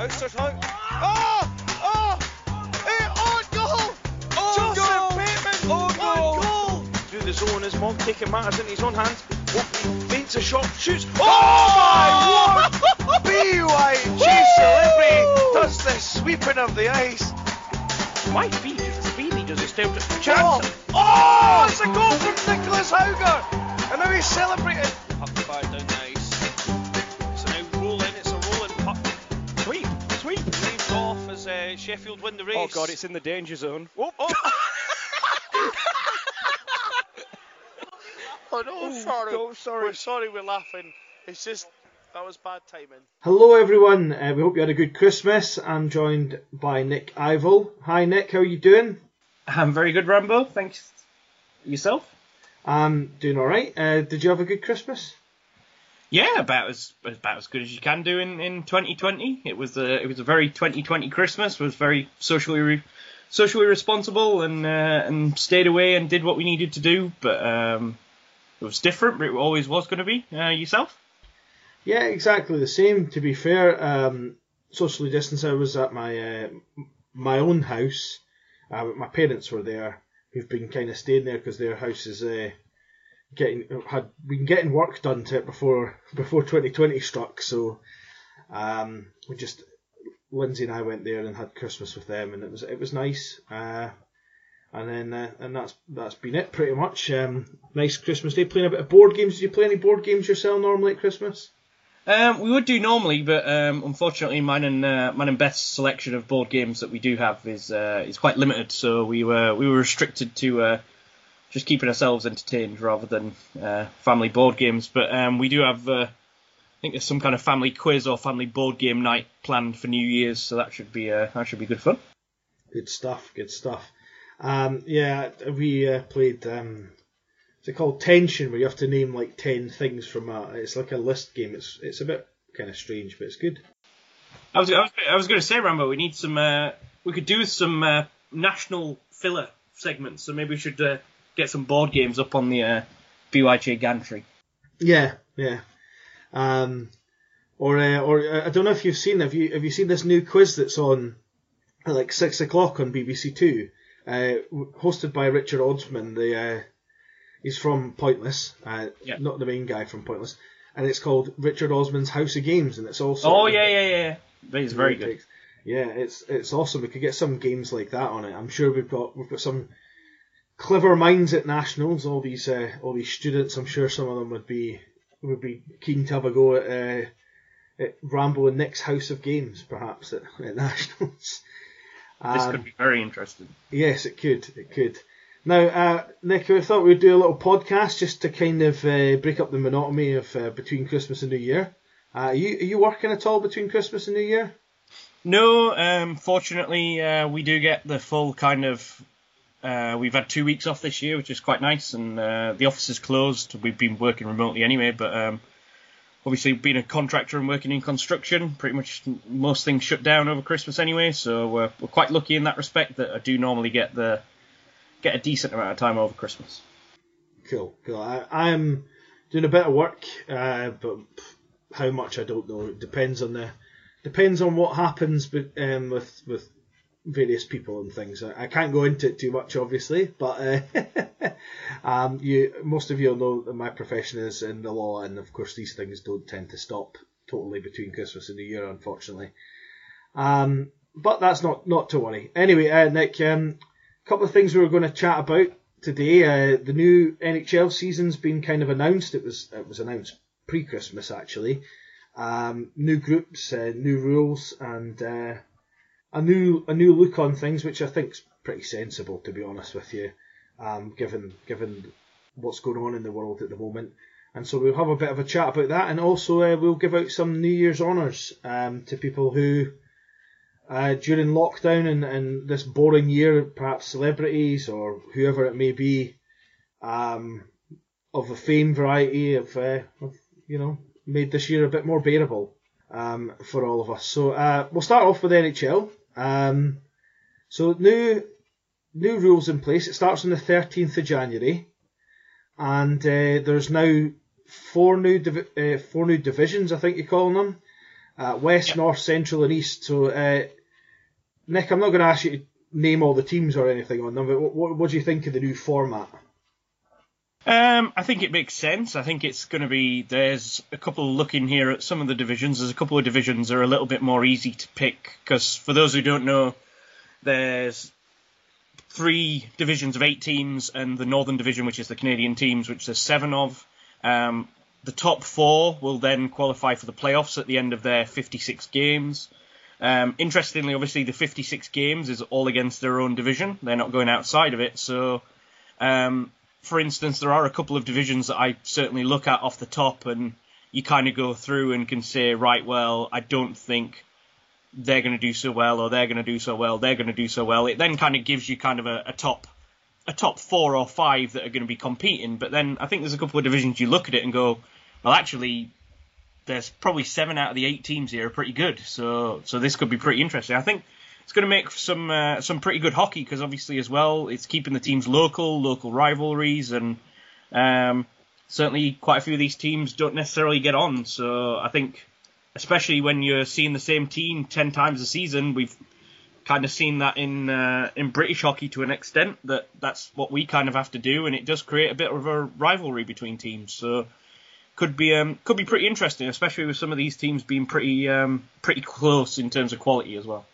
Outstretched hug. Oh! Oh! Hey, on goal! On Joseph goal! Bateman! On On goal! goal! Through the zone is Monk taking matters into his own hands. Oakley feints a shot, shoots. Oh, oh my word! BYG celebrity does the sweeping of the ice. Quite speedy, speedy does it still Oh, chance. oh, it's a goal from Nicholas Hauger! And now he's celebrating. Sheffield win the race. Oh god, it's in the danger zone. Oh, oh. oh no, Oh, sorry. no, sorry. We're sorry we're laughing. It's just, that was bad timing. Hello everyone, uh, we hope you had a good Christmas. I'm joined by Nick Ivel. Hi Nick, how are you doing? I'm very good, Rambo. Thanks. Yourself? I'm doing alright. Uh, did you have a good Christmas? Yeah, about as about as good as you can do in, in 2020. It was a it was a very 2020 Christmas. Was very socially re, socially responsible and uh, and stayed away and did what we needed to do. But um, it was different. But it always was going to be. Uh, yourself? Yeah, exactly the same. To be fair, um, socially distanced. I was at my uh, my own house. Uh, my parents were there. Who've been kind of staying there because their house is uh, getting had been getting work done to it before before 2020 struck. So um, we just Lindsay and I went there and had Christmas with them, and it was it was nice. Uh, and then uh, and that's that's been it pretty much. Um, nice Christmas day. Playing a bit of board games. Did you play any board games yourself normally at Christmas? Um, we would do normally, but um, unfortunately, mine and uh, mine and Beth's selection of board games that we do have is uh, is quite limited. So we were we were restricted to uh, just keeping ourselves entertained rather than uh, family board games. But um, we do have uh, I think there's some kind of family quiz or family board game night planned for New Year's, so that should be uh, that should be good fun. Good stuff. Good stuff. Um, yeah, we uh, played. Um, what's it called? Tension, where you have to name like ten things from a. It's like a list game. It's it's a bit kind of strange, but it's good. I was I was, I was going to say, Rambo, we need some. Uh, we could do some uh, national filler segments, so maybe we should uh, get some board games up on the uh, BYJ gantry. Yeah, yeah. Um, or uh, or uh, I don't know if you've seen. Have you have you seen this new quiz that's on at like six o'clock on BBC Two, uh, hosted by Richard Osman. The uh, he's from Pointless, uh, Yeah. not the main guy from Pointless, and it's called Richard Osman's House of Games, and it's also Oh yeah, yeah, yeah. yeah. it's very good. Yeah, it's it's awesome. We could get some games like that on it. I'm sure we've got we've got some clever minds at nationals. All these uh, all these students. I'm sure some of them would be would be keen to have a go at, uh, at Rambo and Nick's House of Games, perhaps at, at nationals. This Um, could be very interesting. Yes, it could. It could. Now, uh, Nick, I thought we'd do a little podcast just to kind of uh, break up the monotony of uh, between Christmas and New Year. Uh, are you are you working at all between Christmas and New Year? No, um, fortunately, uh, we do get the full kind of. Uh, we've had two weeks off this year, which is quite nice, and uh, the office is closed. We've been working remotely anyway, but um, obviously, being a contractor and working in construction, pretty much most things shut down over Christmas anyway. So we're, we're quite lucky in that respect that I do normally get the get a decent amount of time over Christmas. Cool, cool. I, I'm doing a bit of work, uh, but how much I don't know. It depends on the depends on what happens, but um, with with various people and things. I, can't go into it too much, obviously, but uh, um, you most of you know that my profession is in the law, and of course these things don't tend to stop totally between Christmas and New Year, unfortunately. Um, but that's not not to worry. Anyway, uh, Nick, um, a couple of things we were going to chat about today. Uh, the new NHL season's been kind of announced. It was it was announced pre-Christmas actually. Um, new groups, uh, new rules, and uh, a new a new look on things, which I think's pretty sensible to be honest with you, um, given given what's going on in the world at the moment. And so we'll have a bit of a chat about that, and also uh, we'll give out some New Year's honours um, to people who uh, during lockdown and, and this boring year, perhaps celebrities or whoever it may be, um, of a fame variety of, uh, you know, made this year a bit more bearable um, for all of us. So uh, we'll start off with NHL. Um, so new new rules in place. It starts on the 13th of January, and uh, there's now four new divi- uh, four new divisions. I think you're calling them. uh, west, north, central, and east. So, uh, Nick, I'm not going to ask you to name all the teams or anything on them, but what, what, what do you think of the new format? Um, I think it makes sense. I think it's going to be. There's a couple looking here at some of the divisions. There's a couple of divisions that are a little bit more easy to pick because for those who don't know, there's three divisions of eight teams and the Northern Division, which is the Canadian teams, which there's seven of. Um, the top four will then qualify for the playoffs at the end of their 56 games. Um, interestingly, obviously, the 56 games is all against their own division. They're not going outside of it. So, um, for instance, there are a couple of divisions that I certainly look at off the top, and you kind of go through and can say, right, well, I don't think they're going to do so well, or they're going to do so well, they're going to do so well. It then kind of gives you kind of a, a top a top four or five that are going to be competing. But then I think there's a couple of divisions you look at it and go, well, actually, there's probably seven out of the eight teams here are pretty good. So so this could be pretty interesting. I think it's going to make some uh, some pretty good hockey because obviously as well it's keeping the teams local, local rivalries, and um, certainly quite a few of these teams don't necessarily get on. So I think especially when you're seeing the same team ten times a season, we've kind of seen that in uh, in British hockey to an extent that that's what we kind of have to do, and it does create a bit of a rivalry between teams. So could be um, could be pretty interesting, especially with some of these teams being pretty um, pretty close in terms of quality as well.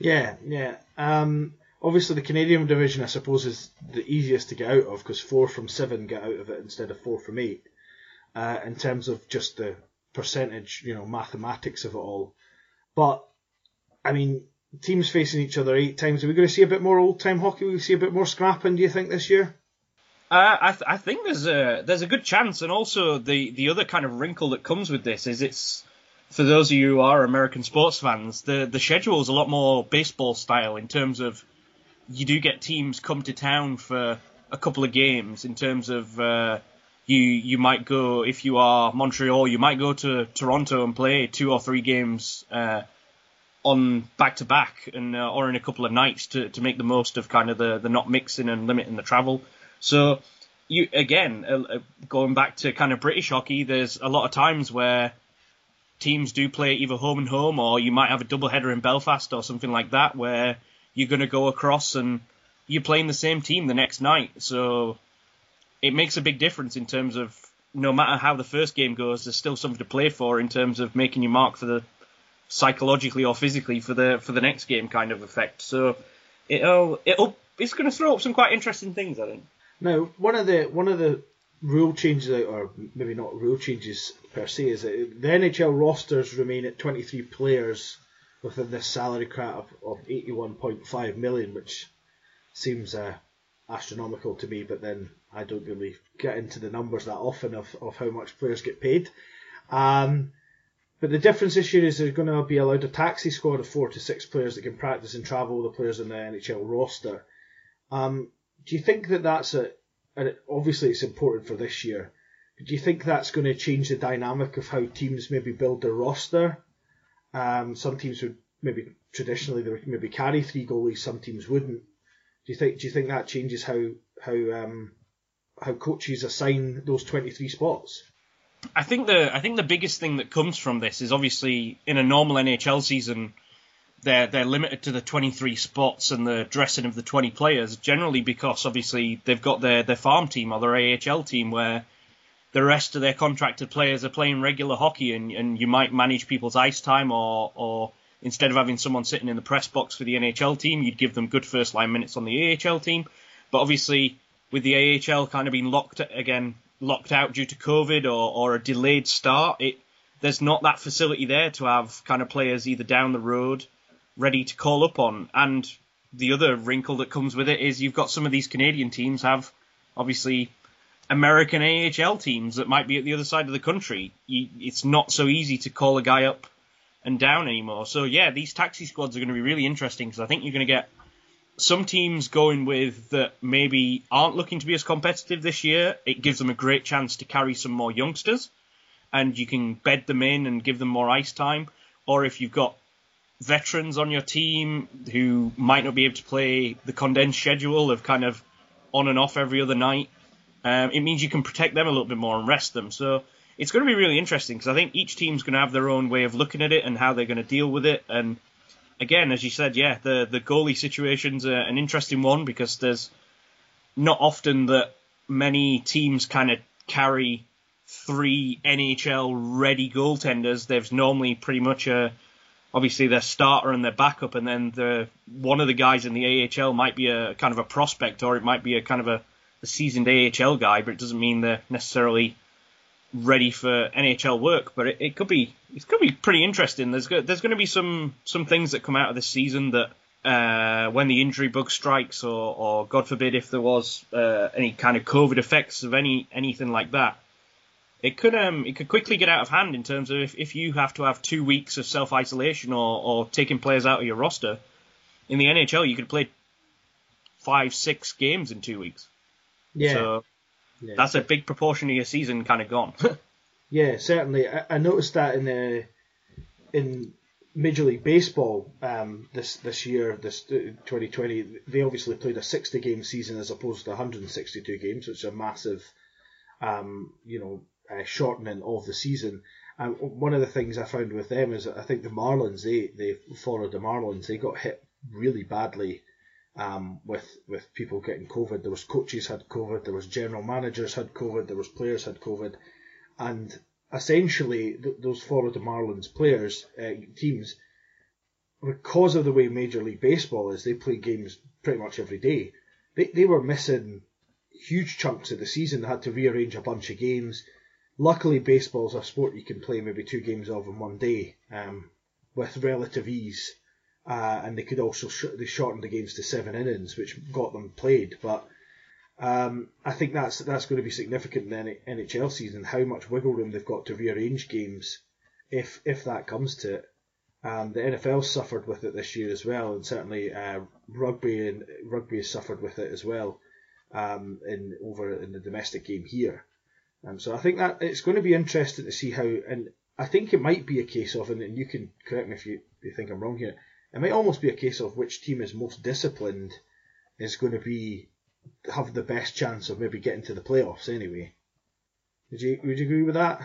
Yeah, yeah. Um, obviously, the Canadian division, I suppose, is the easiest to get out of because four from seven get out of it instead of four from eight. Uh, in terms of just the percentage, you know, mathematics of it all. But I mean, teams facing each other eight times. Are we going to see a bit more old time hockey? Will we see a bit more scrapping? Do you think this year? Uh, I, th- I think there's a there's a good chance, and also the, the other kind of wrinkle that comes with this is it's for those of you who are American sports fans, the the schedule is a lot more baseball style in terms of you do get teams come to town for a couple of games. In terms of uh, you you might go if you are Montreal, you might go to Toronto and play two or three games. Uh, on back to back and uh, or in a couple of nights to, to make the most of kind of the, the not mixing and limiting the travel. So you again uh, uh, going back to kind of British hockey, there's a lot of times where teams do play either home and home or you might have a double header in Belfast or something like that where you're going to go across and you're playing the same team the next night. So it makes a big difference in terms of no matter how the first game goes, there's still something to play for in terms of making your mark for the psychologically or physically for the for the next game kind of effect. So it'll it'll it's going to throw up some quite interesting things, I think. Now, one of the one of the rule changes, or maybe not rule changes per se, is that the NHL rosters remain at 23 players within this salary cap of, of 81.5 million, which seems uh, astronomical to me. But then I don't really get into the numbers that often of, of how much players get paid. Um, but the difference this year is they're going to be allowed a taxi squad of four to six players that can practice and travel with the players on the NHL roster. Um, do you think that that's a, and obviously it's important for this year, do you think that's going to change the dynamic of how teams maybe build their roster? Um, some teams would maybe traditionally they would maybe carry three goalies, some teams wouldn't. Do you think do you think that changes how how um, how coaches assign those twenty three spots? I think the I think the biggest thing that comes from this is obviously in a normal NHL season they're they're limited to the 23 spots and the dressing of the 20 players generally because obviously they've got their their farm team or their AHL team where the rest of their contracted players are playing regular hockey and, and you might manage people's ice time or or instead of having someone sitting in the press box for the NHL team you'd give them good first line minutes on the AHL team but obviously with the AHL kind of being locked again locked out due to COVID or, or a delayed start it there's not that facility there to have kind of players either down the road ready to call up on. And the other wrinkle that comes with it is you've got some of these Canadian teams have obviously American AHL teams that might be at the other side of the country. You, it's not so easy to call a guy up and down anymore. So yeah, these taxi squads are going to be really interesting because I think you're going to get some teams going with that maybe aren't looking to be as competitive this year. It gives them a great chance to carry some more youngsters and you can bed them in and give them more ice time. Or if you've got veterans on your team who might not be able to play the condensed schedule of kind of on and off every other night, um, it means you can protect them a little bit more and rest them. So it's going to be really interesting because I think each team's going to have their own way of looking at it and how they're going to deal with it. And again, as you said, yeah, the the goalie situation's a, an interesting one because there's not often that many teams kind of carry three NHL ready goaltenders. There's normally pretty much a obviously their starter and their backup, and then the one of the guys in the AHL might be a kind of a prospect or it might be a kind of a, a seasoned AHL guy, but it doesn't mean they're necessarily ready for NHL work. But it, it could be it could be pretty interesting. There's go, there's going to be some some things that come out of this season that. Uh, when the injury bug strikes, or, or God forbid, if there was uh, any kind of COVID effects of any anything like that, it could um it could quickly get out of hand in terms of if, if you have to have two weeks of self isolation or, or taking players out of your roster. In the NHL, you could play five six games in two weeks. Yeah. So yeah. that's a big proportion of your season kind of gone. Yeah, certainly. I, I noticed that in the in Major League Baseball um, this this year, this 2020, they obviously played a 60 game season as opposed to 162 games, which is a massive, um, you know, uh, shortening of the season. And one of the things I found with them is that I think the Marlins, they they followed the Marlins, they got hit really badly um, with with people getting COVID. There was coaches had COVID, there was general managers had COVID, there was players had COVID, and essentially th- those Florida Marlins players uh, teams, because of the way Major League Baseball is, they play games pretty much every day. They they were missing huge chunks of the season. They had to rearrange a bunch of games. Luckily, baseball's a sport you can play maybe two games of in one day um, with relative ease. Uh, and they could also sh- they shortened the games to seven innings, which got them played. But um, I think that's that's going to be significant in the NHL season. How much wiggle room they've got to rearrange games, if if that comes to it. Um, the NFL suffered with it this year as well, and certainly uh, rugby and rugby has suffered with it as well. Um, in over in the domestic game here. Um, so I think that it's going to be interesting to see how, and I think it might be a case of, and, you can correct me if you, if you think I'm wrong here, it might almost be a case of which team is most disciplined is going to be have the best chance of maybe getting to the playoffs anyway. Would you would you agree with that?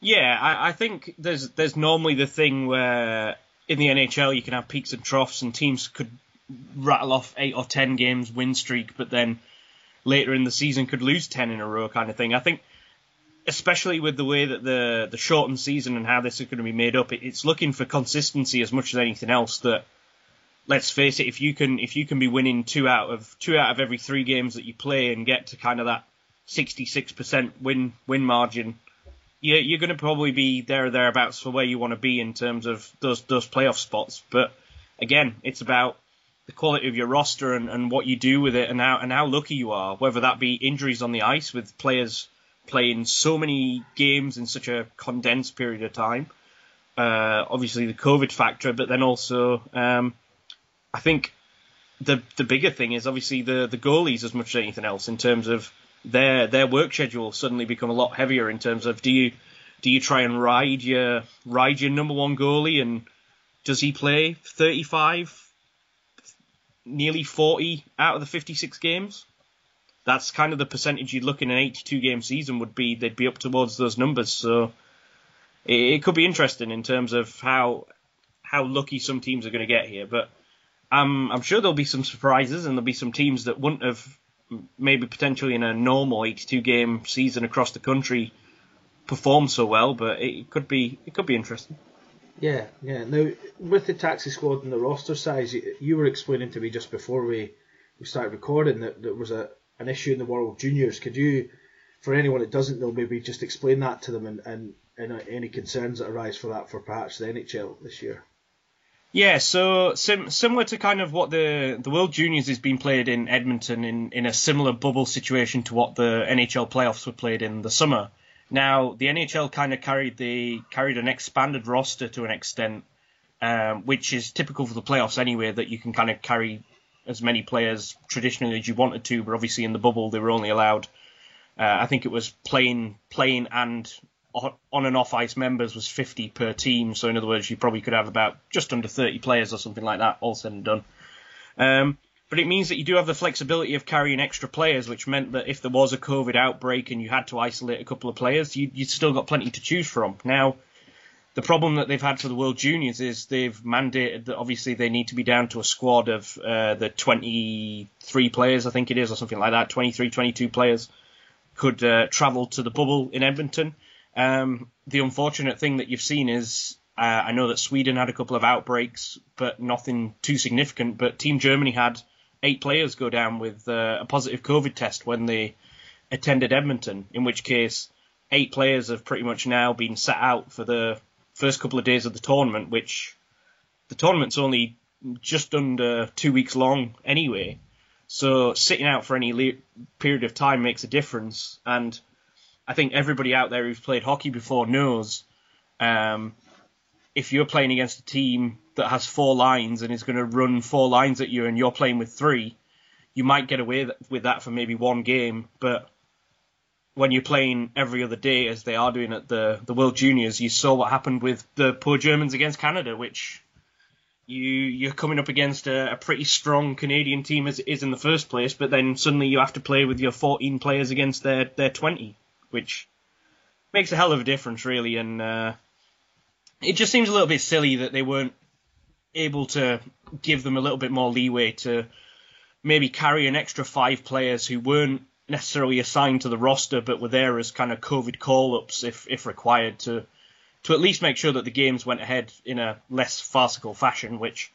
Yeah, I, I think there's there's normally the thing where in the NHL you can have peaks and troughs and teams could rattle off eight or ten games win streak, but then later in the season could lose ten in a row kind of thing. I think especially with the way that the the shortened season and how this is going to be made up, it, it's looking for consistency as much as anything else. That let's face it, if you can if you can be winning two out of two out of every three games that you play and get to kind of that 66% win win margin, you're, you're going to probably be there or thereabouts for where you want to be in terms of those those playoff spots. But again, it's about the quality of your roster and, and what you do with it and how and how lucky you are, whether that be injuries on the ice with players playing so many games in such a condensed period of time. Uh, obviously the COVID factor, but then also um, I think the the bigger thing is obviously the the goalies as much as anything else in terms of their their work schedule suddenly become a lot heavier in terms of do you do you try and ride your ride your number one goalie and does he play 35 nearly 40 out of the 56 games that's kind of the percentage you'd look in an 82 game season would be they'd be up towards those numbers so it, it could be interesting in terms of how how lucky some teams are going to get here but um, I'm sure there'll be some surprises and there'll be some teams that wouldn't have maybe potentially in a normal 82 game season across the country performed so well, but it could be it could be interesting. Yeah, yeah. Now with the taxi squad and the roster size, you were explaining to me just before we, we started recording that there was a an issue in the World Juniors. Could you, for anyone that doesn't know, maybe just explain that to them and, and, and any concerns that arise for that for perhaps the NHL this year? Yeah, so sim- similar to kind of what the the World Juniors is being played in Edmonton in, in a similar bubble situation to what the NHL playoffs were played in the summer. Now the NHL kind of carried the carried an expanded roster to an extent, um, which is typical for the playoffs anyway. That you can kind of carry as many players traditionally as you wanted to, but obviously in the bubble they were only allowed. Uh, I think it was playing playing and on and off ice members was 50 per team. So in other words, you probably could have about just under 30 players or something like that, all said and done. Um, but it means that you do have the flexibility of carrying extra players, which meant that if there was a COVID outbreak and you had to isolate a couple of players, you, you'd still got plenty to choose from. Now, the problem that they've had for the World Juniors is they've mandated that obviously they need to be down to a squad of uh, the 23 players, I think it is, or something like that, 23, 22 players could uh, travel to the bubble in Edmonton. Um, the unfortunate thing that you've seen is uh, I know that Sweden had a couple of outbreaks, but nothing too significant. But Team Germany had eight players go down with uh, a positive COVID test when they attended Edmonton, in which case eight players have pretty much now been sat out for the first couple of days of the tournament, which the tournament's only just under two weeks long anyway. So sitting out for any le- period of time makes a difference. And I think everybody out there who's played hockey before knows um, if you're playing against a team that has four lines and is going to run four lines at you and you're playing with three, you might get away with that for maybe one game. But when you're playing every other day, as they are doing at the, the World Juniors, you saw what happened with the poor Germans against Canada, which you you're coming up against a, a, pretty strong Canadian team as it is in the first place, but then suddenly you have to play with your 14 players against their their 20, which makes a hell of a difference, really. And uh, it just seems a little bit silly that they weren't able to give them a little bit more leeway to maybe carry an extra five players who weren't necessarily assigned to the roster, but were there as kind of COVID call-ups if if required to to at least make sure that the games went ahead in a less farcical fashion. Which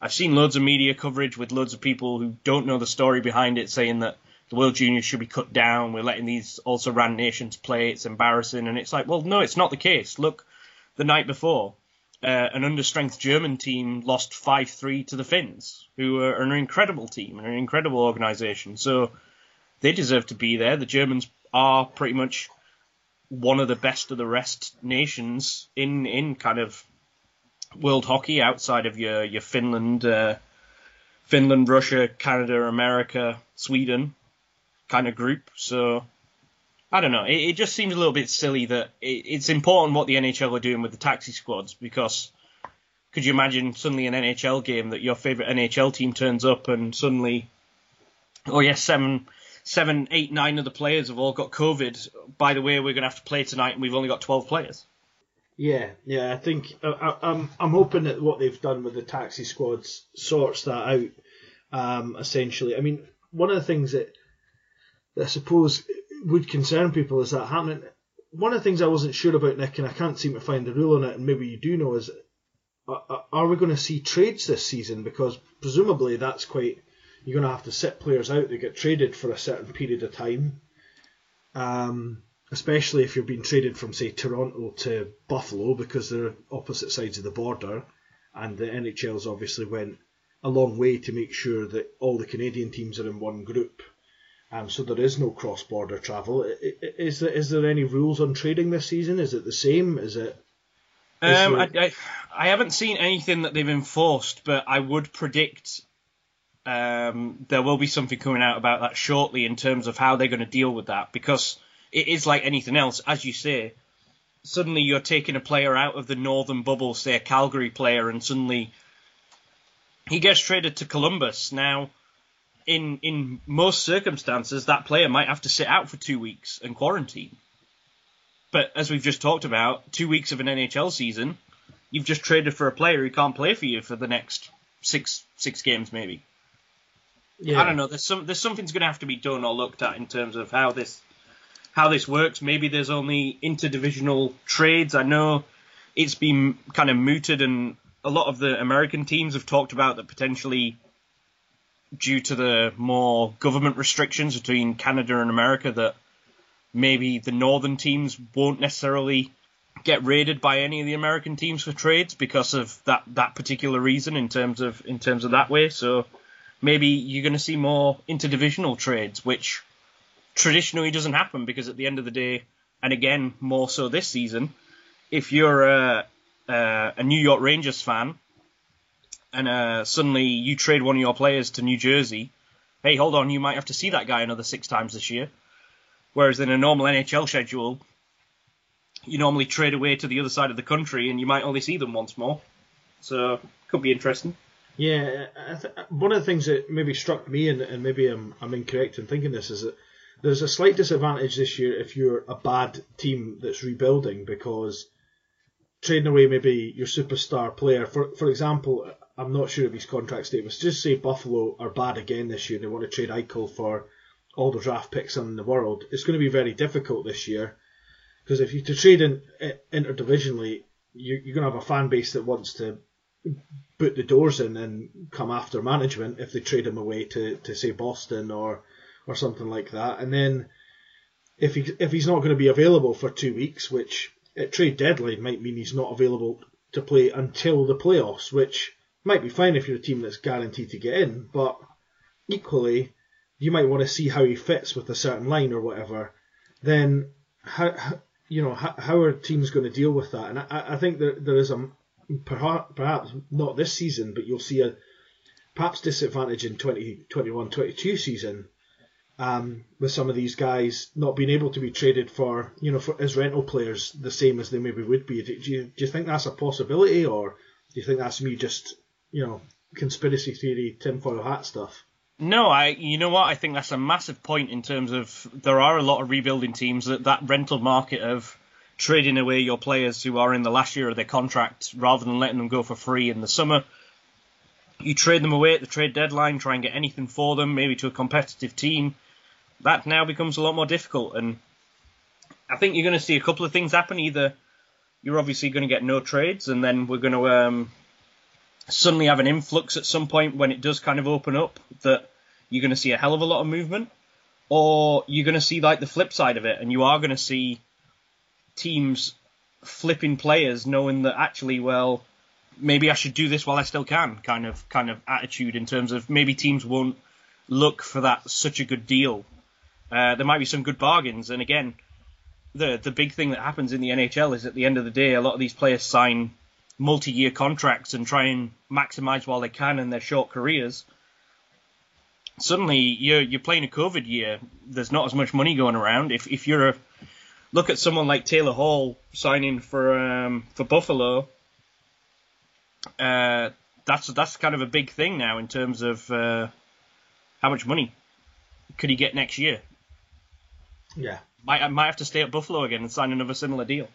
I've seen loads of media coverage with loads of people who don't know the story behind it saying that the World Juniors should be cut down. We're letting these also ran nations play. It's embarrassing, and it's like, well, no, it's not the case. Look, the night before. Uh, an understrength German team lost 5-3 to the Finns, who are an incredible team and an incredible organisation. So they deserve to be there. The Germans are pretty much one of the best of the rest nations in in kind of world hockey outside of your your Finland, uh, Finland, Russia, Canada, America, Sweden kind of group. So I don't know. It, it just seems a little bit silly that it, it's important what the NHL are doing with the taxi squads because could you imagine suddenly an NHL game that your favorite NHL team turns up and suddenly, oh yes, seven seven, eight, nine of the players have all got COVID. By the way, we're going to have to play tonight, and we've only got twelve players. Yeah, yeah. I think uh, I, I'm I'm hoping that what they've done with the taxi squads sorts that out. Um, essentially, I mean, one of the things that, that I suppose would concern people is that happening. One of the things I wasn't sure about, Nick, and I can't seem to find the rule on it, and maybe you do know, is are we going to see trades this season? Because presumably that's quite you're going to have to sit players out that get traded for a certain period of time. Um, especially if you're being traded from, say, Toronto to Buffalo because they're opposite sides of the border, and the NHL's obviously went a long way to make sure that all the Canadian teams are in one group. Um, so there is no cross-border travel. Is there is there any rules on trading this season? Is it the same? Is it? Is um, there... I, I, I haven't seen anything that they've enforced, but I would predict um, there will be something coming out about that shortly in terms of how they're going to deal with that because it is like anything else, as you say. Suddenly you're taking a player out of the northern bubble, say a Calgary player, and suddenly he gets traded to Columbus. Now, in in most circumstances, that player might have to sit out for two weeks and quarantine. But as we've just talked about, two weeks of an NHL season, you've just traded for a player who can't play for you for the next six six games, maybe. Yeah. I don't know. There's some there's something's going to have to be done or looked at in terms of how this how this works. Maybe there's only interdivisional trades. I know it's been kind of mooted, and a lot of the American teams have talked about that potentially due to the more government restrictions between Canada and America that maybe the northern teams won't necessarily get raided by any of the American teams for trades because of that that particular reason in terms of in terms of that way. So maybe you're going to see more interdivisional trades, which traditionally doesn't happen because at the end of the day, and again more so this season, if you're a, a, a New York Rangers fan and uh, suddenly you trade one of your players to New Jersey, hey, hold on, you might have to see that guy another six times this year. Whereas in a normal NHL schedule, you normally trade away to the other side of the country and you might only see them once more. So, could be interesting. Yeah, th- one of the things that maybe struck me, and, and maybe I'm, I'm incorrect in thinking this, is that there's a slight disadvantage this year if you're a bad team that's rebuilding because trading away maybe your superstar player. For for example, I'm not sure of his contract status. Just say Buffalo are bad again this year. And they want to trade Eichel for all the draft picks in the world. It's going to be very difficult this year because if you to trade in, eh, interdivisionally, you, you're going to have a fan base that wants to boot the doors in and come after management if they trade him away to, to say Boston or or something like that. And then if he if he's not going to be available for two weeks, which at trade deadline might mean he's not available to play until the playoffs, which might be fine if you're a team that's guaranteed to get in, but equally you might want to see how he fits with a certain line or whatever. Then how, how you know how, how are teams going to deal with that? And I, I think there there is a perhaps, perhaps not this season, but you'll see a perhaps disadvantage in 2021-22 season um, with some of these guys not being able to be traded for, you know, for, as rental players the same as they maybe would be. Do you, do you think that's a possibility, or do you think that's me just, you know, conspiracy theory, tinfoil hat stuff? No, I. You know what? I think that's a massive point in terms of there are a lot of rebuilding teams that that rental market of trading away your players who are in the last year of their contract rather than letting them go for free in the summer. You trade them away at the trade deadline, try and get anything for them, maybe to a competitive team. That now becomes a lot more difficult, and I think you're going to see a couple of things happen. Either you're obviously going to get no trades, and then we're going to um, suddenly have an influx at some point when it does kind of open up that you're going to see a hell of a lot of movement, or you're going to see like the flip side of it, and you are going to see teams flipping players, knowing that actually, well, maybe I should do this while I still can, kind of kind of attitude in terms of maybe teams won't look for that such a good deal. Uh, there might be some good bargains, and again, the the big thing that happens in the NHL is at the end of the day, a lot of these players sign multi-year contracts and try and maximize while they can in their short careers. Suddenly, you're you're playing a COVID year. There's not as much money going around. If if you're a look at someone like Taylor Hall signing for um, for Buffalo. Uh, that's that's kind of a big thing now in terms of uh, how much money could he get next year. Yeah, might I might have to stay at Buffalo again and sign another similar deal.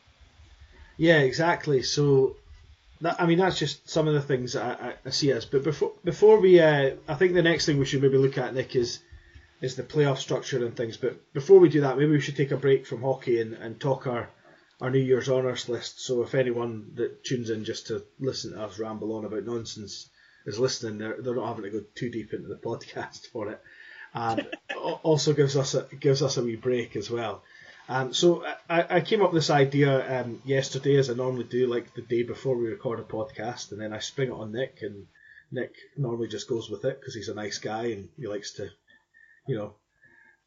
Yeah, exactly. So, that, I mean, that's just some of the things that I, I see us. But before before we, uh, I think the next thing we should maybe look at, Nick, is is the playoff structure and things. But before we do that, maybe we should take a break from hockey and, and talk our, our New Year's honours list. So if anyone that tunes in just to listen to us ramble on about nonsense is listening, they're, they're not having to go too deep into the podcast for it. And also gives us a gives us a wee break as well. Um, so I, I came up with this idea um, yesterday, as I normally do, like the day before we record a podcast, and then I spring it on Nick, and Nick normally just goes with it because he's a nice guy and he likes to you know,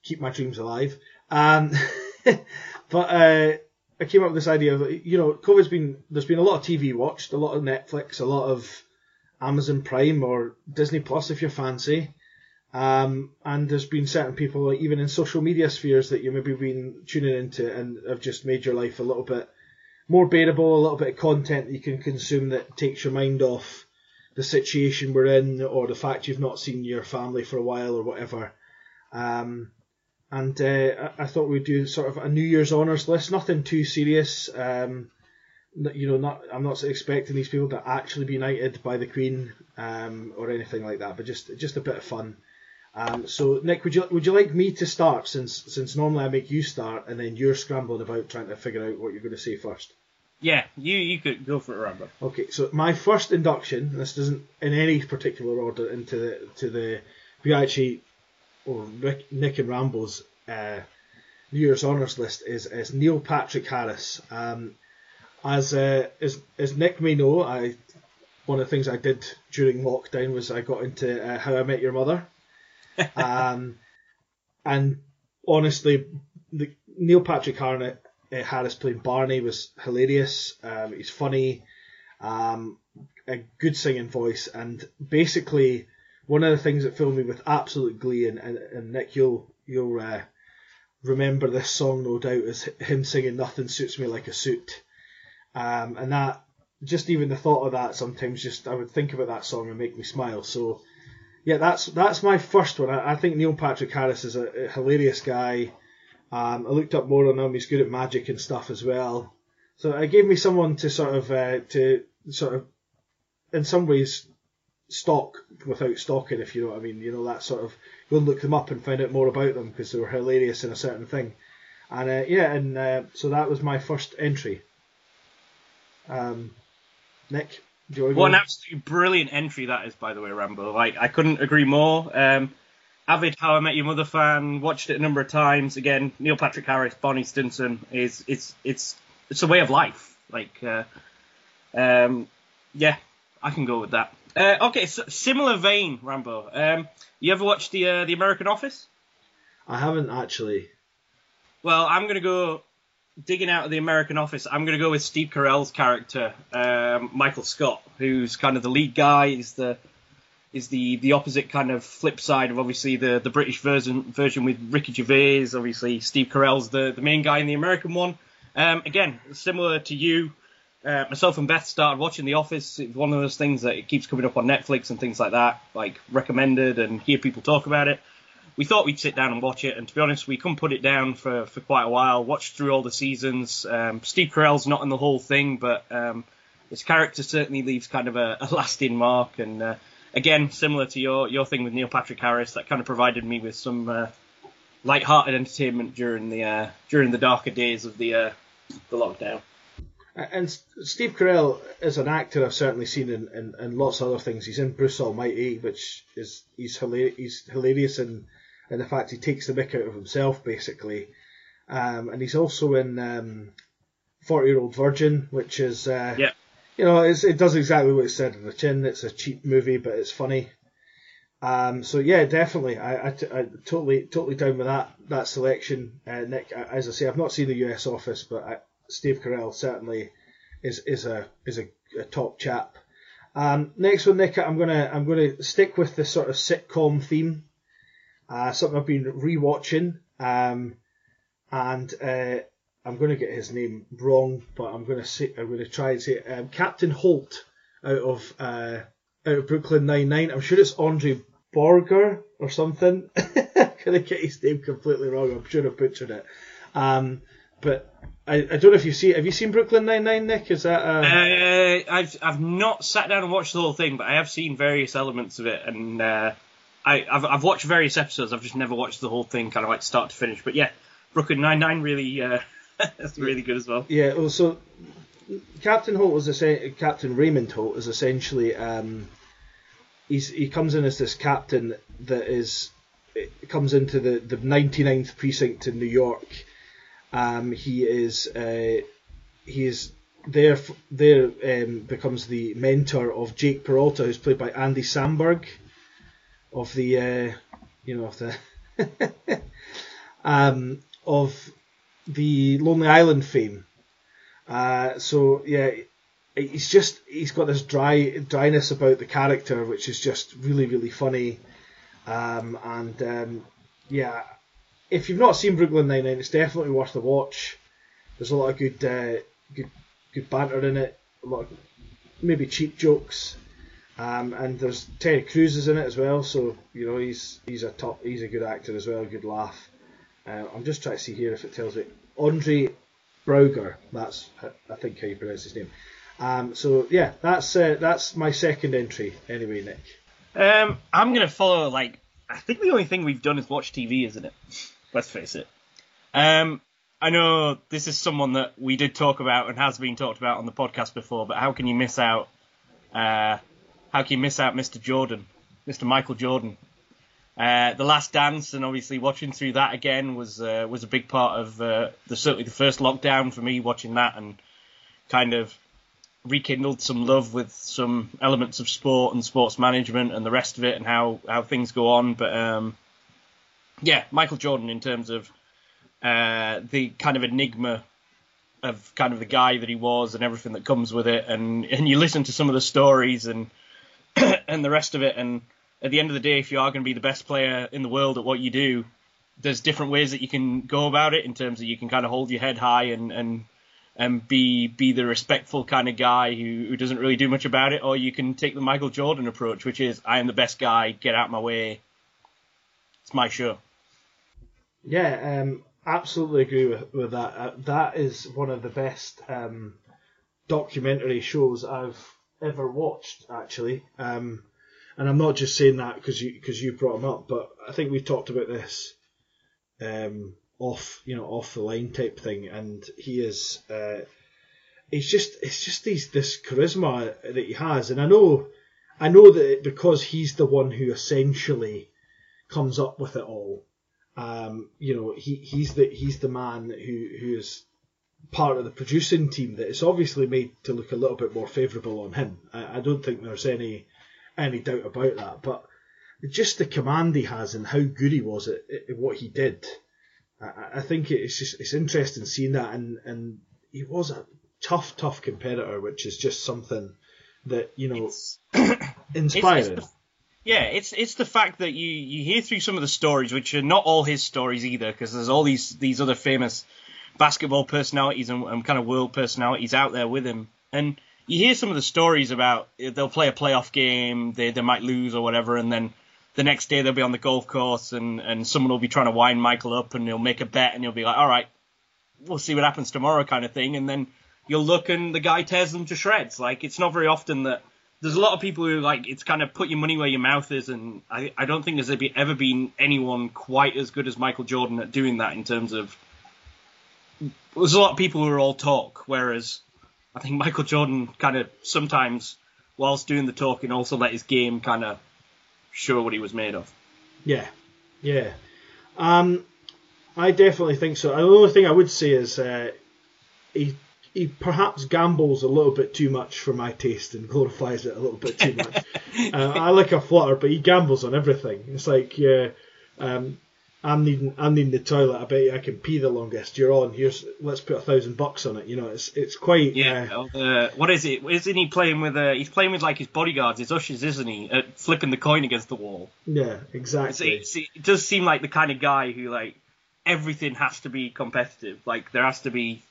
keep my dreams alive. Um, but uh, I came up with this idea of, you know, COVID's been, there's been a lot of TV watched, a lot of Netflix, a lot of Amazon Prime or Disney Plus if you fancy. Um, and there's been certain people, even in social media spheres, that you maybe been tuning into and have just made your life a little bit more bearable, a little bit of content that you can consume that takes your mind off the situation we're in or the fact you've not seen your family for a while or whatever. Um, and uh, I thought we'd do sort of a New Year's honours list, nothing too serious. Um, you know, not I'm not expecting these people to actually be knighted by the Queen um, or anything like that, but just just a bit of fun. Um, so Nick, would you would you like me to start since since normally I make you start and then you're scrambling about trying to figure out what you're going to say first? Yeah, you you could go for it, Rambo. Okay, so my first induction, this doesn't in any particular order into the to the actually or Rick, Nick and Rambo's uh, New Year's honours list is, is Neil Patrick Harris. Um, as uh, as as Nick may know, I one of the things I did during lockdown was I got into uh, How I Met Your Mother, um, and honestly, the Neil Patrick Harris, uh, Harris playing Barney was hilarious. Um, he's funny, um, a good singing voice, and basically one of the things that filled me with absolute glee, and, and, and Nick, you'll you'll uh, remember this song no doubt, is him singing "Nothing Suits Me Like a Suit," um, and that just even the thought of that sometimes just I would think about that song and make me smile. So yeah, that's that's my first one. I, I think Neil Patrick Harris is a, a hilarious guy. Um, I looked up more on him. He's good at magic and stuff as well. So it gave me someone to sort of uh, to sort of in some ways stalk without stocking, if you know what I mean. You know that sort of go and look them up and find out more about them because they were hilarious in a certain thing. And uh, yeah, and uh, so that was my first entry. Um, Nick, do you want to go? What an absolutely brilliant entry that is, by the way, Rambo. Like I couldn't agree more. Um, avid How I Met Your Mother fan, watched it a number of times. Again, Neil Patrick Harris, Barney Stinson is it's it's it's a way of life. Like, uh, um, yeah, I can go with that. Uh, okay, so similar vein, Rambo. Um, you ever watch the uh, the American Office? I haven't actually. Well, I'm gonna go digging out of the American Office. I'm gonna go with Steve Carell's character, um, Michael Scott, who's kind of the lead guy. Is the is the the opposite kind of flip side of obviously the the British version version with Ricky Gervais. Obviously, Steve Carell's the the main guy in the American one. Um, again, similar to you, uh, myself and Beth started watching The Office. It's one of those things that it keeps coming up on Netflix and things like that, like recommended and hear people talk about it. We thought we'd sit down and watch it, and to be honest, we couldn't put it down for, for quite a while. Watched through all the seasons. Um, Steve Carell's not in the whole thing, but um, his character certainly leaves kind of a, a lasting mark. And uh, again, similar to your your thing with Neil Patrick Harris, that kind of provided me with some uh, light-hearted entertainment during the uh, during the darker days of the uh, the lockdown. And Steve Carell is an actor I've certainly seen in, in, in lots of other things. He's in Bruce Almighty, which is he's hilarious, he's hilarious in, in the fact he takes the mick out of himself basically. Um, and he's also in um, Forty Year Old Virgin, which is uh, Yeah. you know it's, it does exactly what it said in the chin. It's a cheap movie, but it's funny. Um, so yeah, definitely, I, I, t- I totally totally down with that that selection, uh, Nick. As I say, I've not seen the US Office, but I, Steve Carell certainly is is a is a, a top chap. Um, next one, Nick, I'm gonna I'm gonna stick with the sort of sitcom theme. Uh, something I've been rewatching, um, and uh, I'm gonna get his name wrong, but I'm gonna say I'm gonna try and say it. Um, Captain Holt out of uh, out of Brooklyn Nine Nine. I'm sure it's Andre Borger or something. I'm gonna get his name completely wrong. I'm sure I butchered it. Um, but I, I don't know if you see. Have you seen Brooklyn Nine Nine, Nick? Is that uh, Uh, I've I've not sat down and watched the whole thing, but I have seen various elements of it, and uh, I I've, I've watched various episodes. I've just never watched the whole thing, kind of like start to finish. But yeah, Brooklyn Nine Nine really uh, that's really good as well. Yeah, well, so Captain Holt was essen- Captain Raymond Holt is essentially um, he's he comes in as this captain that is it comes into the the 99th precinct in New York. Um, he is uh, he is there there um, becomes the mentor of Jake Peralta, who's played by Andy Samberg, of the uh, you know of the um, of the Lonely Island fame. Uh, so yeah, he's just he's got this dry dryness about the character, which is just really really funny. Um, and um, yeah, if you've not seen Brooklyn Nine Nine, it's definitely worth a watch. There's a lot of good uh, good good banter in it, a lot of maybe cheap jokes. Um, and there's Terry Crews is in it as well, so you know he's he's a top he's a good actor as well, good laugh. Uh, I'm just trying to see here if it tells me Andre Braugher. That's I think how you pronounce his name. Um, so yeah, that's uh, that's my second entry anyway, Nick. Um, I'm gonna follow like I think the only thing we've done is watch TV, isn't it? Let's face it. Um, I know this is someone that we did talk about and has been talked about on the podcast before, but how can you miss out? Uh, how can you miss out Mr. Jordan, Mr. Michael Jordan? Uh, the Last Dance, and obviously watching through that again was uh, was a big part of uh, the certainly the first lockdown for me. Watching that and kind of rekindled some love with some elements of sport and sports management and the rest of it and how, how things go on. But um, yeah, Michael Jordan in terms of uh, the kind of enigma of kind of the guy that he was and everything that comes with it, and and you listen to some of the stories and and the rest of it, and at the end of the day, if you are going to be the best player in the world at what you do, there's different ways that you can go about it in terms of you can kind of hold your head high and and and be be the respectful kind of guy who, who doesn't really do much about it, or you can take the Michael Jordan approach, which is I am the best guy, get out of my way. It's my show. Yeah, um, absolutely agree with, with that. Uh, that is one of the best um, documentary shows I've ever watched, actually. Um, and I'm not just saying that because you because you brought him up, but I think we talked about this um, off you know off the line type thing, and he is uh, it's just it's just these this charisma that he has, and I know I know that because he's the one who essentially comes up with it all. Um, you know, he, he's the he's the man who who is part of the producing team that it's obviously made to look a little bit more favourable on him. I, I don't think there's any any doubt about that. But just the command he has and how good he was at, at what he did, I, I, think it's just it's interesting seeing that. And and he was a tough, tough competitor, which is just something that you know It's, inspiring. it's the- yeah, it's it's the fact that you you hear through some of the stories, which are not all his stories either, because there's all these these other famous basketball personalities and, and kind of world personalities out there with him, and you hear some of the stories about they'll play a playoff game, they they might lose or whatever, and then the next day they'll be on the golf course and and someone will be trying to wind Michael up and he'll make a bet and he'll be like, all right, we'll see what happens tomorrow, kind of thing, and then you'll look and the guy tears them to shreds. Like it's not very often that there's a lot of people who like it's kind of put your money where your mouth is, and I, I don't think there's ever- been anyone quite as good as Michael Jordan at doing that in terms of. There's a lot of people who are all talk, whereas I think Michael Jordan kind of sometimes, whilst doing the talking, also let his game kind of show what he was made of. Yeah, yeah. Um, I definitely think so. The only thing I would say is uh, he he perhaps gambles a little bit too much for my taste and glorifies it a little bit too much. uh, I like a flutter, but he gambles on everything. It's like yeah, um, I'm needing I'm needing the toilet. I bet you I can pee the longest. You're on. Here's let's put a thousand bucks on it. You know, it's it's quite Yeah. uh, Uh, what is it? Isn't he playing with? Uh, he's playing with like his bodyguards, his ushers, isn't he? Uh, flipping the coin against the wall. yeah It's, exactly. it's, it does seem like the kind of guy who like everything has to be competitive. Like there has to be.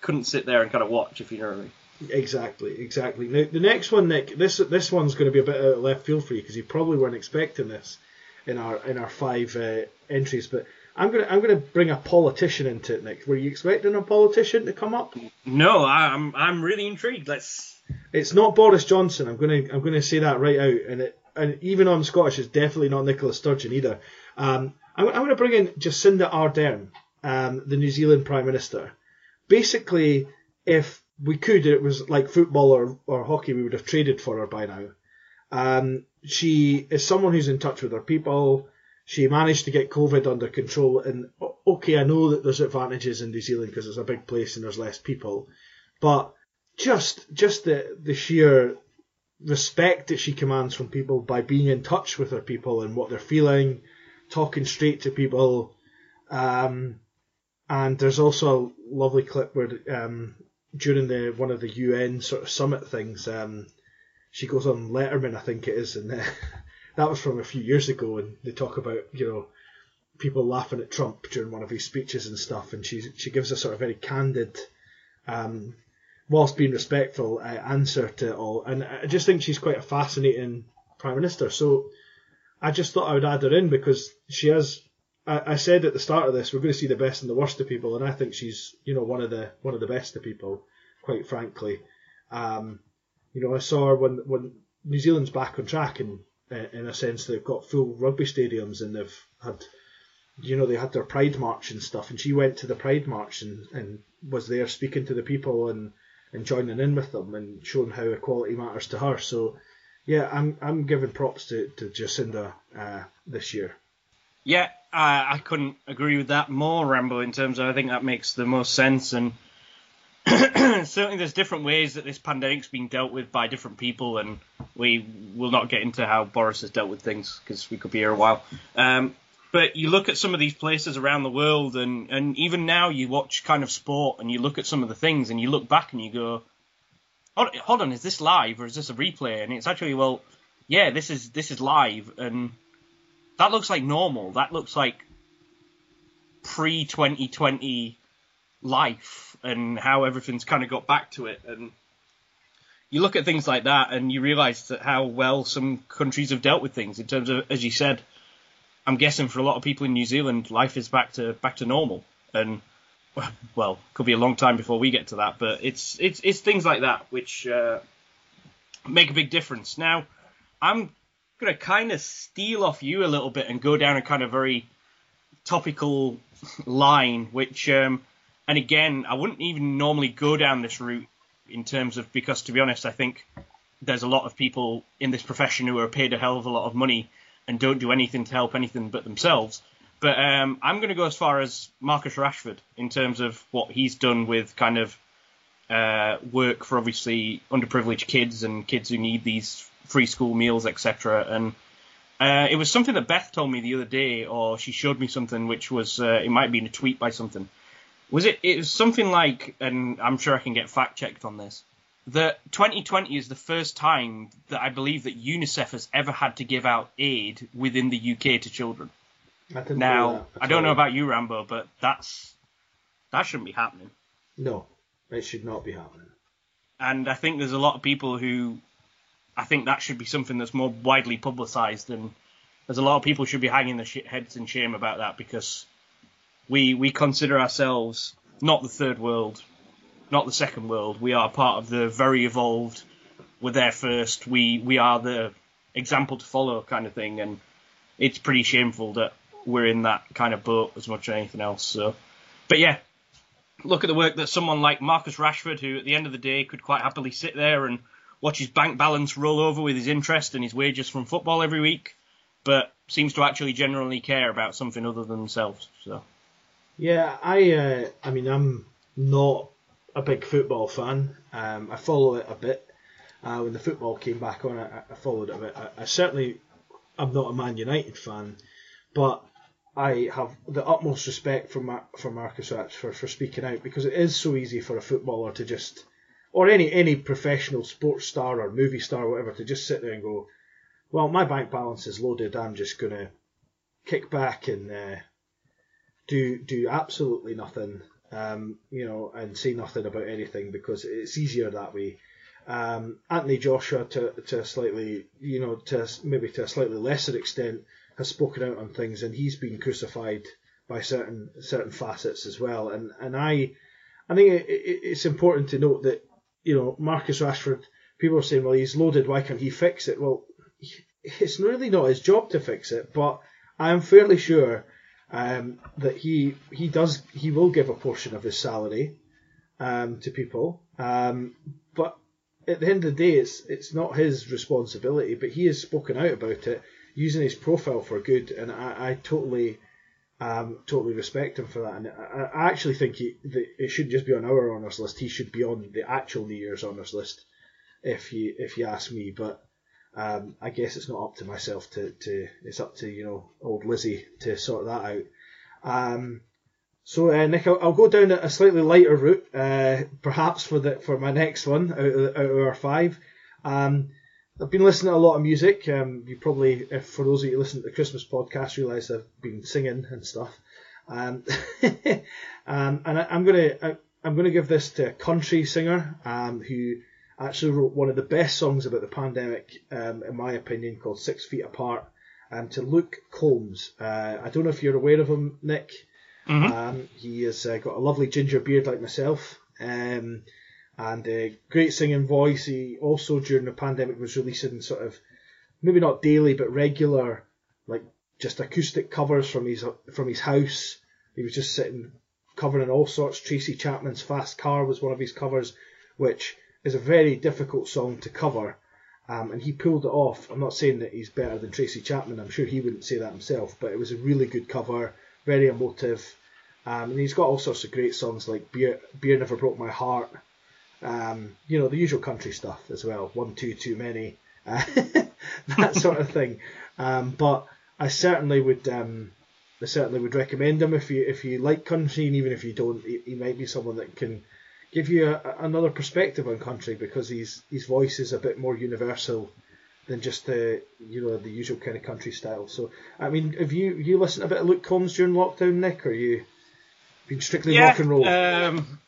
Couldn't sit there and kind of watch if you know what I mean. Exactly, exactly. Now the next one, Nick, this this one's going to be a bit out of left field for you because you probably weren't expecting this in our in our five uh, entries. But I'm gonna I'm gonna bring a politician into it, Nick. Were you expecting a politician to come up? No, I'm I'm really intrigued. Let's. It's not Boris Johnson. I'm gonna I'm gonna say that right out. And it and even on Scottish, it's definitely not Nicola Sturgeon either. Um, I'm, I'm gonna bring in Jacinda Ardern, um, the New Zealand Prime Minister. Basically, if we could, it was like football or, or hockey, we would have traded for her by now. Um, she is someone who's in touch with her people. She managed to get COVID under control. And okay, I know that there's advantages in New Zealand because it's a big place and there's less people, but just just the the sheer respect that she commands from people by being in touch with her people and what they're feeling, talking straight to people. Um, and there's also a lovely clip where um, during the one of the UN sort of summit things, um, she goes on Letterman, I think it is, and uh, that was from a few years ago, and they talk about you know people laughing at Trump during one of his speeches and stuff, and she she gives a sort of very candid, um, whilst being respectful, uh, answer to it all, and I just think she's quite a fascinating prime minister. So I just thought I would add her in because she has. I, I said at the start of this we're going to see the best and the worst of people, and I think she's you know one of the one of the best of people, quite frankly. Um, you know, I saw her when when New Zealand's back on track, and uh, in a sense they've got full rugby stadiums and they've had, you know, they had their Pride March and stuff, and she went to the Pride March and, and was there speaking to the people and, and joining in with them and showing how equality matters to her. So, yeah, I'm I'm giving props to to Jacinda uh, this year. Yeah, I, I couldn't agree with that more, Rambo. In terms of, I think that makes the most sense, and certainly there's different ways that this pandemic's being dealt with by different people, and we will not get into how Boris has dealt with things because we could be here a while. Um, but you look at some of these places around the world, and, and even now you watch kind of sport, and you look at some of the things, and you look back and you go, hold, hold on, is this live or is this a replay? And it's actually, well, yeah, this is this is live, and that looks like normal. That looks like pre 2020 life and how everything's kind of got back to it. And you look at things like that and you realise that how well some countries have dealt with things in terms of, as you said, I'm guessing for a lot of people in New Zealand, life is back to back to normal. And well, could be a long time before we get to that, but it's it's it's things like that which uh, make a big difference. Now, I'm gonna kind of steal off you a little bit and go down a kind of very topical line, which um, and again, I wouldn't even normally go down this route in terms of because to be honest, I think there's a lot of people in this profession who are paid a hell of a lot of money and don't do anything to help anything but themselves. But um, I'm going to go as far as Marcus Rashford in terms of what he's done with kind of uh, work for obviously underprivileged kids and kids who need these free school meals, etc. And uh, it was something that Beth told me the other day, or she showed me something which was uh, it might have been a tweet by something. Was it? It was something like, and I'm sure I can get fact checked on this. That 2020 is the first time that I believe that UNICEF has ever had to give out aid within the UK to children. I Now, I don't know about you, Rambo, but that's that shouldn't be happening. No, it should not be happening. And I think there's a lot of people who I think that should be something that's more widely publicised, and there's a lot of people should be hanging their sh- heads in shame about that because we we consider ourselves not the third world, not the second world. We are part of the very evolved. We're there first. We we are the example to follow kind of thing, and it's pretty shameful that we're in that kind of boat as much as anything else. So, but yeah, look at the work that someone like Marcus Rashford, who at the end of the day could quite happily sit there and watch his bank balance roll over with his interest and his wages from football every week, but seems to actually genuinely care about something other than themselves. So, Yeah, I uh, I mean I'm not a big football fan. Um, I follow it a bit. Uh, when the football came back on, I, I followed it a bit. I, I certainly I'm not a Man United fan, but I have the utmost respect for Mar- for Marcus Rashford for speaking out because it is so easy for a footballer to just or any any professional sports star or movie star or whatever to just sit there and go, well, my bank balance is loaded. I'm just gonna kick back and uh, do do absolutely nothing, um, you know, and say nothing about anything because it's easier that way. Um, Anthony Joshua, to to a slightly, you know, to maybe to a slightly lesser extent, has spoken out on things, and he's been crucified by certain certain facets as well. And and I, I think it, it, it's important to note that you know Marcus Rashford. People are saying, well, he's loaded. Why can't he fix it? Well, it's really not his job to fix it, but I am fairly sure um, that he he does he will give a portion of his salary um, to people, um, but at the end of the day, it's it's not his responsibility. But he has spoken out about it, using his profile for good, and I, I totally um, totally respect him for that. And I, I actually think he, that it shouldn't just be on our honours list. He should be on the actual New Year's honours list, if you if you ask me. But um, I guess it's not up to myself to, to it's up to you know old Lizzie to sort that out. Um, so uh, Nick, I'll, I'll go down a slightly lighter route, uh, perhaps for the for my next one out of, out of our five. Um, I've been listening to a lot of music. Um, you probably, if for those of you who listen to the Christmas podcast, realise I've been singing and stuff. Um, um, and I, I'm gonna I, I'm gonna give this to a country singer um, who actually wrote one of the best songs about the pandemic, um, in my opinion, called Six Feet Apart, um, to Luke Combs. Uh, I don't know if you're aware of him, Nick. Um, he has uh, got a lovely ginger beard like myself, um, and a great singing voice. He also, during the pandemic, was releasing sort of maybe not daily but regular, like just acoustic covers from his from his house. He was just sitting covering all sorts. Tracy Chapman's Fast Car was one of his covers, which is a very difficult song to cover. Um, and he pulled it off. I'm not saying that he's better than Tracy Chapman. I'm sure he wouldn't say that himself, but it was a really good cover, very emotive. Um, and he's got all sorts of great songs like Beer, Beer Never Broke My Heart. Um, you know, the usual country stuff as well. One, two, too many. Uh, that sort of thing. Um, but I certainly would, um, I certainly would recommend him if you if you like country, and even if you don't, he, he might be someone that can give you a, another perspective on country because his his voice is a bit more universal than just the you know the usual kind of country style. So I mean, have you you listened to a bit of Luke Combs during lockdown, Nick? Or you Been strictly yeah, rock and roll. Um,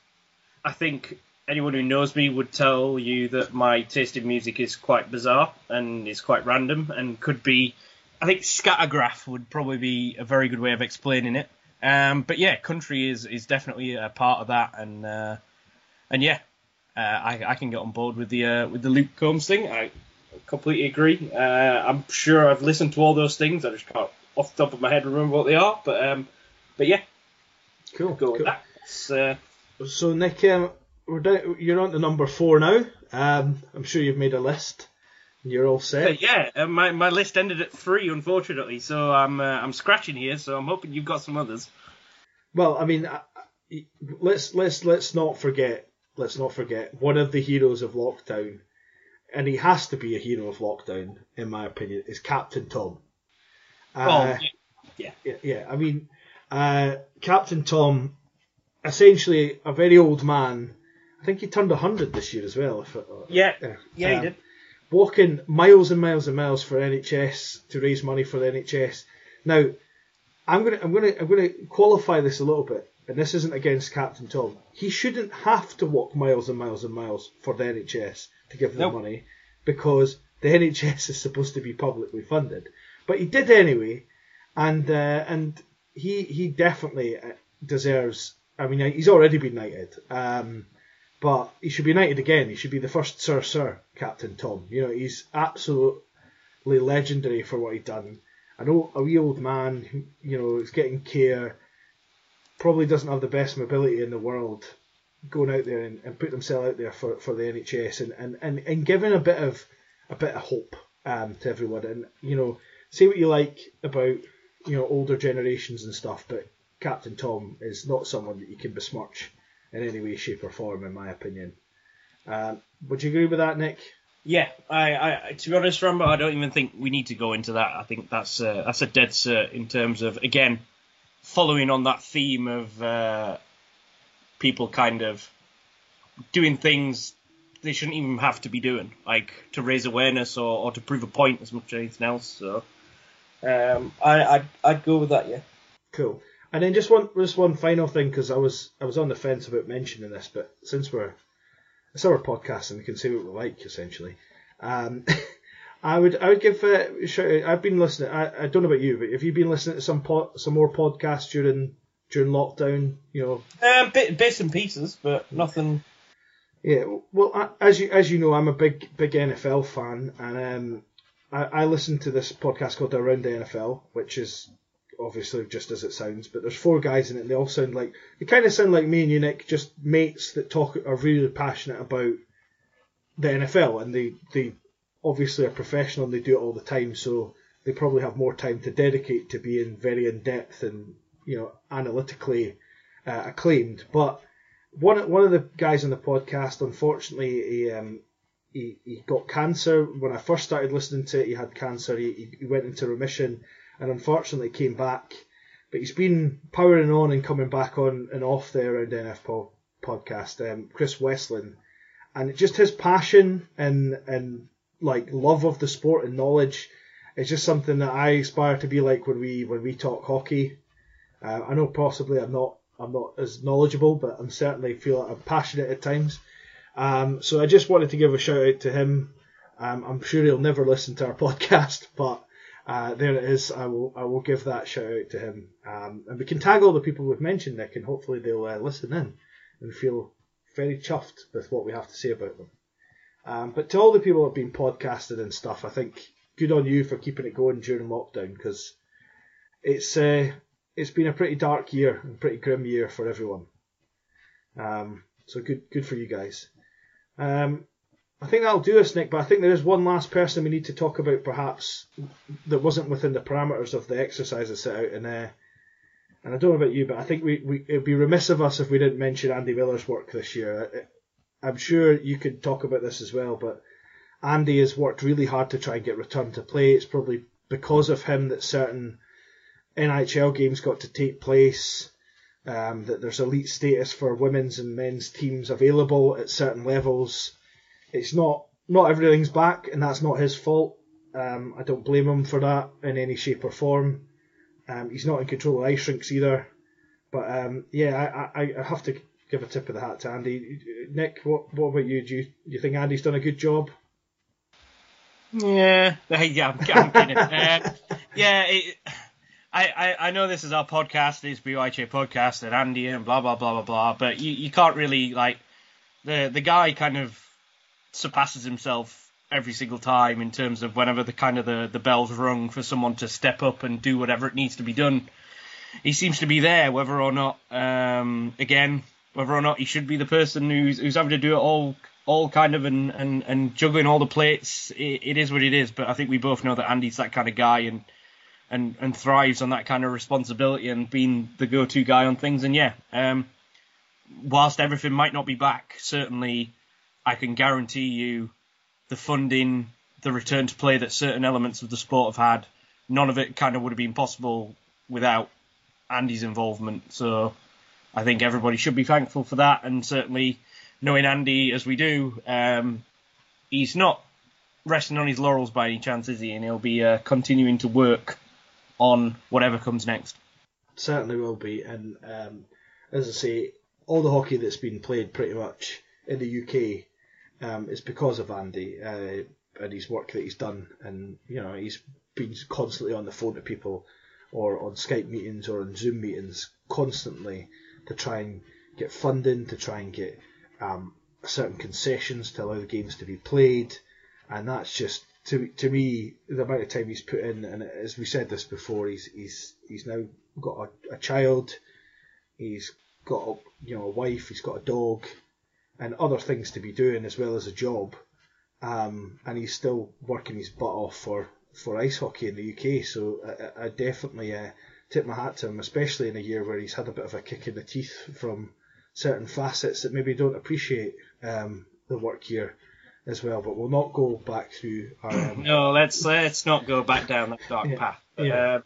I think anyone who knows me would tell you that my taste in music is quite bizarre and is quite random and could be. I think scattergraph would probably be a very good way of explaining it. Um, but yeah, country is is definitely a part of that, and uh, and yeah, uh, I, I can get on board with the uh, with the Luke Combs thing. I completely agree. Uh, I'm sure I've listened to all those things. I just can't off the top of my head remember what they are, but um, but yeah, cool. go with that. Uh, So Nick, um, we're down, you're on to number four now. Um, I'm sure you've made a list. You're all set. Yeah, uh, my, my list ended at three, unfortunately. So I'm uh, I'm scratching here. So I'm hoping you've got some others. Well, I mean, let's let's let's not forget. Let's not forget one of the heroes of lockdown, and he has to be a hero of lockdown, in my opinion, is Captain Tom. Uh, oh, yeah. yeah, yeah. I mean, uh, Captain Tom, essentially a very old man. I think he turned hundred this year as well. If it, yeah, yeah, yeah, he Um, did. walking miles and miles and miles for NHS to raise money for the NHS. Now, I'm gonna I'm gonna I'm gonna qualify this a little bit, and this isn't against Captain Tom. He shouldn't have to walk miles and miles and miles for the NHS to give them Nope. money because the NHS is supposed to be publicly funded. But he did anyway, and uh, and he he definitely uh, deserves. I mean, he's already been knighted. Um, but he should be knighted again. He should be the first Sir Sir Captain Tom. You know, he's absolutely legendary for what he's done. I know a wee old man, who, you know, is getting care, probably doesn't have the best mobility in the world, going out there and, and putting himself out there for, for the NHS and, and, and, and giving a bit of a bit of hope um, to everyone. And you know, say what you like about you know older generations and stuff, but Captain Tom is not someone that you can besmirch in any way, shape, or form, in my opinion. Um, would you agree with that, Nick? Yeah, I, I to be honest, Rambo, I don't even think we need to go into that. I think that's uh, that's a dead cert in terms of again following on that theme of uh, people kind of doing things they shouldn't even have to be doing, like to raise awareness or, or to prove a point as much as anything else. So um, I I'd, I'd go with that. Yeah. Cool. And then just one just one final thing because I was I was on the fence about mentioning this, but since we're it's our podcast and we can say what we like essentially. Um, I would I would give a shout. I've been listening. I, I don't know about you, but have you been listening to some some more podcasts during during lockdown? You know, Um, bit, bits and pieces, but nothing. Yeah, well, I- as you as you know, I'm a big big NFL fan, and um, I, I listen to this podcast called Around the NFL, which is obviously just as it sounds. But there's four guys in it, and they all sound like they kind of sound like me and you, Nick, just mates that talk are really passionate about the NFL, and they they obviously are professional and they do it all the time, so they probably have more time to dedicate to being very in depth and you know analytically uh, acclaimed, but one one of the guys on the podcast, unfortunately, he um, he, he got cancer. When I first started listening to it, he had cancer. He, he- he went into remission, and unfortunately came back. But he's been powering on and coming back on and off the Around NF po- podcast. Um, Chris Wesseling, and just his passion and and like love of the sport and knowledge is just something that I aspire to be like when we when we talk hockey. Uh, I know possibly I'm not I'm not as knowledgeable, but I'm certainly feel like I'm passionate at times. Um, so I just wanted to give a shout out to him. Um, I'm sure he'll never listen to our podcast, but uh, there it is. I will I will give that shout out to him, um, and we can tag all the people we've mentioned, Nick, and hopefully they'll uh, listen in and feel very chuffed with what we have to say about them. Um, but to all the people that have been podcasted and stuff, I think good on you for keeping it going during lockdown because it's uh, it's been a pretty dark year and pretty grim year for everyone. Um, so good good for you guys. Um, I think that'll do us, Nick. But I think there is one last person we need to talk about, perhaps that wasn't within the parameters of the exercises set out. And uh, and I don't know about you, but I think we, we it'd be remiss of us if we didn't mention Andy Miller's work this year. I, I'm sure you could talk about this as well, but Andy has worked really hard to try and get return to play. It's probably because of him that certain NHL games got to take place. Um, that there's elite status for women's and men's teams available at certain levels. It's not not everything's back, and that's not his fault. Um, I don't blame him for that in any shape or form. Um, he's not in control of ice rinks either. But um, yeah, I, I, I have to give a tip of the hat to Andy. Nick, what what about you? Do you, you think Andy's done a good job? Yeah, yeah, I'm, I'm kidding. uh, yeah, it, I, I, I know this is our podcast, it's BYJ podcast, and Andy and blah blah blah blah blah. But you, you can't really like the the guy kind of surpasses himself every single time in terms of whenever the kind of the, the bells rung for someone to step up and do whatever it needs to be done. He seems to be there, whether or not um, again, whether or not he should be the person who's who's having to do it all all kind of and, and, and juggling all the plates. It, it is what it is, but I think we both know that Andy's that kind of guy and and and thrives on that kind of responsibility and being the go-to guy on things. And yeah, um, whilst everything might not be back, certainly I can guarantee you the funding, the return to play that certain elements of the sport have had, none of it kind of would have been possible without Andy's involvement. So I think everybody should be thankful for that, and certainly knowing Andy as we do, um, he's not resting on his laurels by any chance, is he? And he'll be uh, continuing to work on whatever comes next. Certainly will be, and um, as I say, all the hockey that's been played pretty much in the UK um, is because of Andy uh, and his work that he's done, and you know he's been constantly on the phone to people, or on Skype meetings or on Zoom meetings constantly to try and get funding, to try and get um, certain concessions to allow the games to be played, and that's just to to me the amount of time he's put in. And as we said this before, he's he's he's now got a, a child, he's got you know a wife, he's got a dog, and other things to be doing as well as a job, um, and he's still working his butt off for for ice hockey in the UK. So I, I definitely uh, tip my hat to him, especially in a year where he's had a bit of a kick in the teeth from certain facets that maybe don't appreciate um, the work here as well. But we'll not go back through our. Um, No, let's let's not go back down that dark Yeah, path. But, yeah. uh,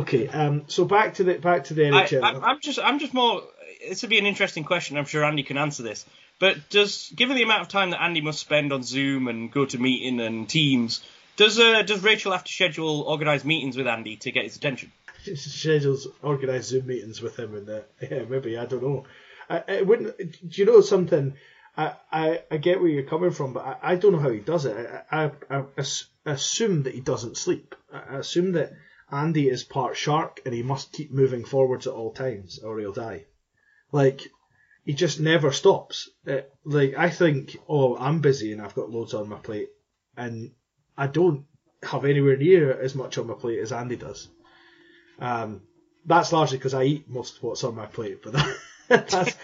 okay, um, so back to the back to the NHL. I, I'm just, I'm just more. This would be an interesting question. I'm sure Andy can answer this. But does, given the amount of time that Andy must spend on Zoom and GoToMeeting and Teams, does uh, does Rachel have to schedule organised meetings with Andy to get his attention? schedules organised Zoom meetings with him, and uh, yeah, maybe I don't know. I, I wouldn't. Do you know something? I, I, I get where you're coming from, but I, I don't know how he does it. I, I, I as- assume that he doesn't sleep. I assume that Andy is part shark and he must keep moving forwards at all times, or he'll die. Like he just never stops. Uh, like I think, oh, I'm busy and I've got loads on my plate, and I don't have anywhere near as much on my plate as Andy does. Um, that's largely because I eat most of what's on my plate, but that, that's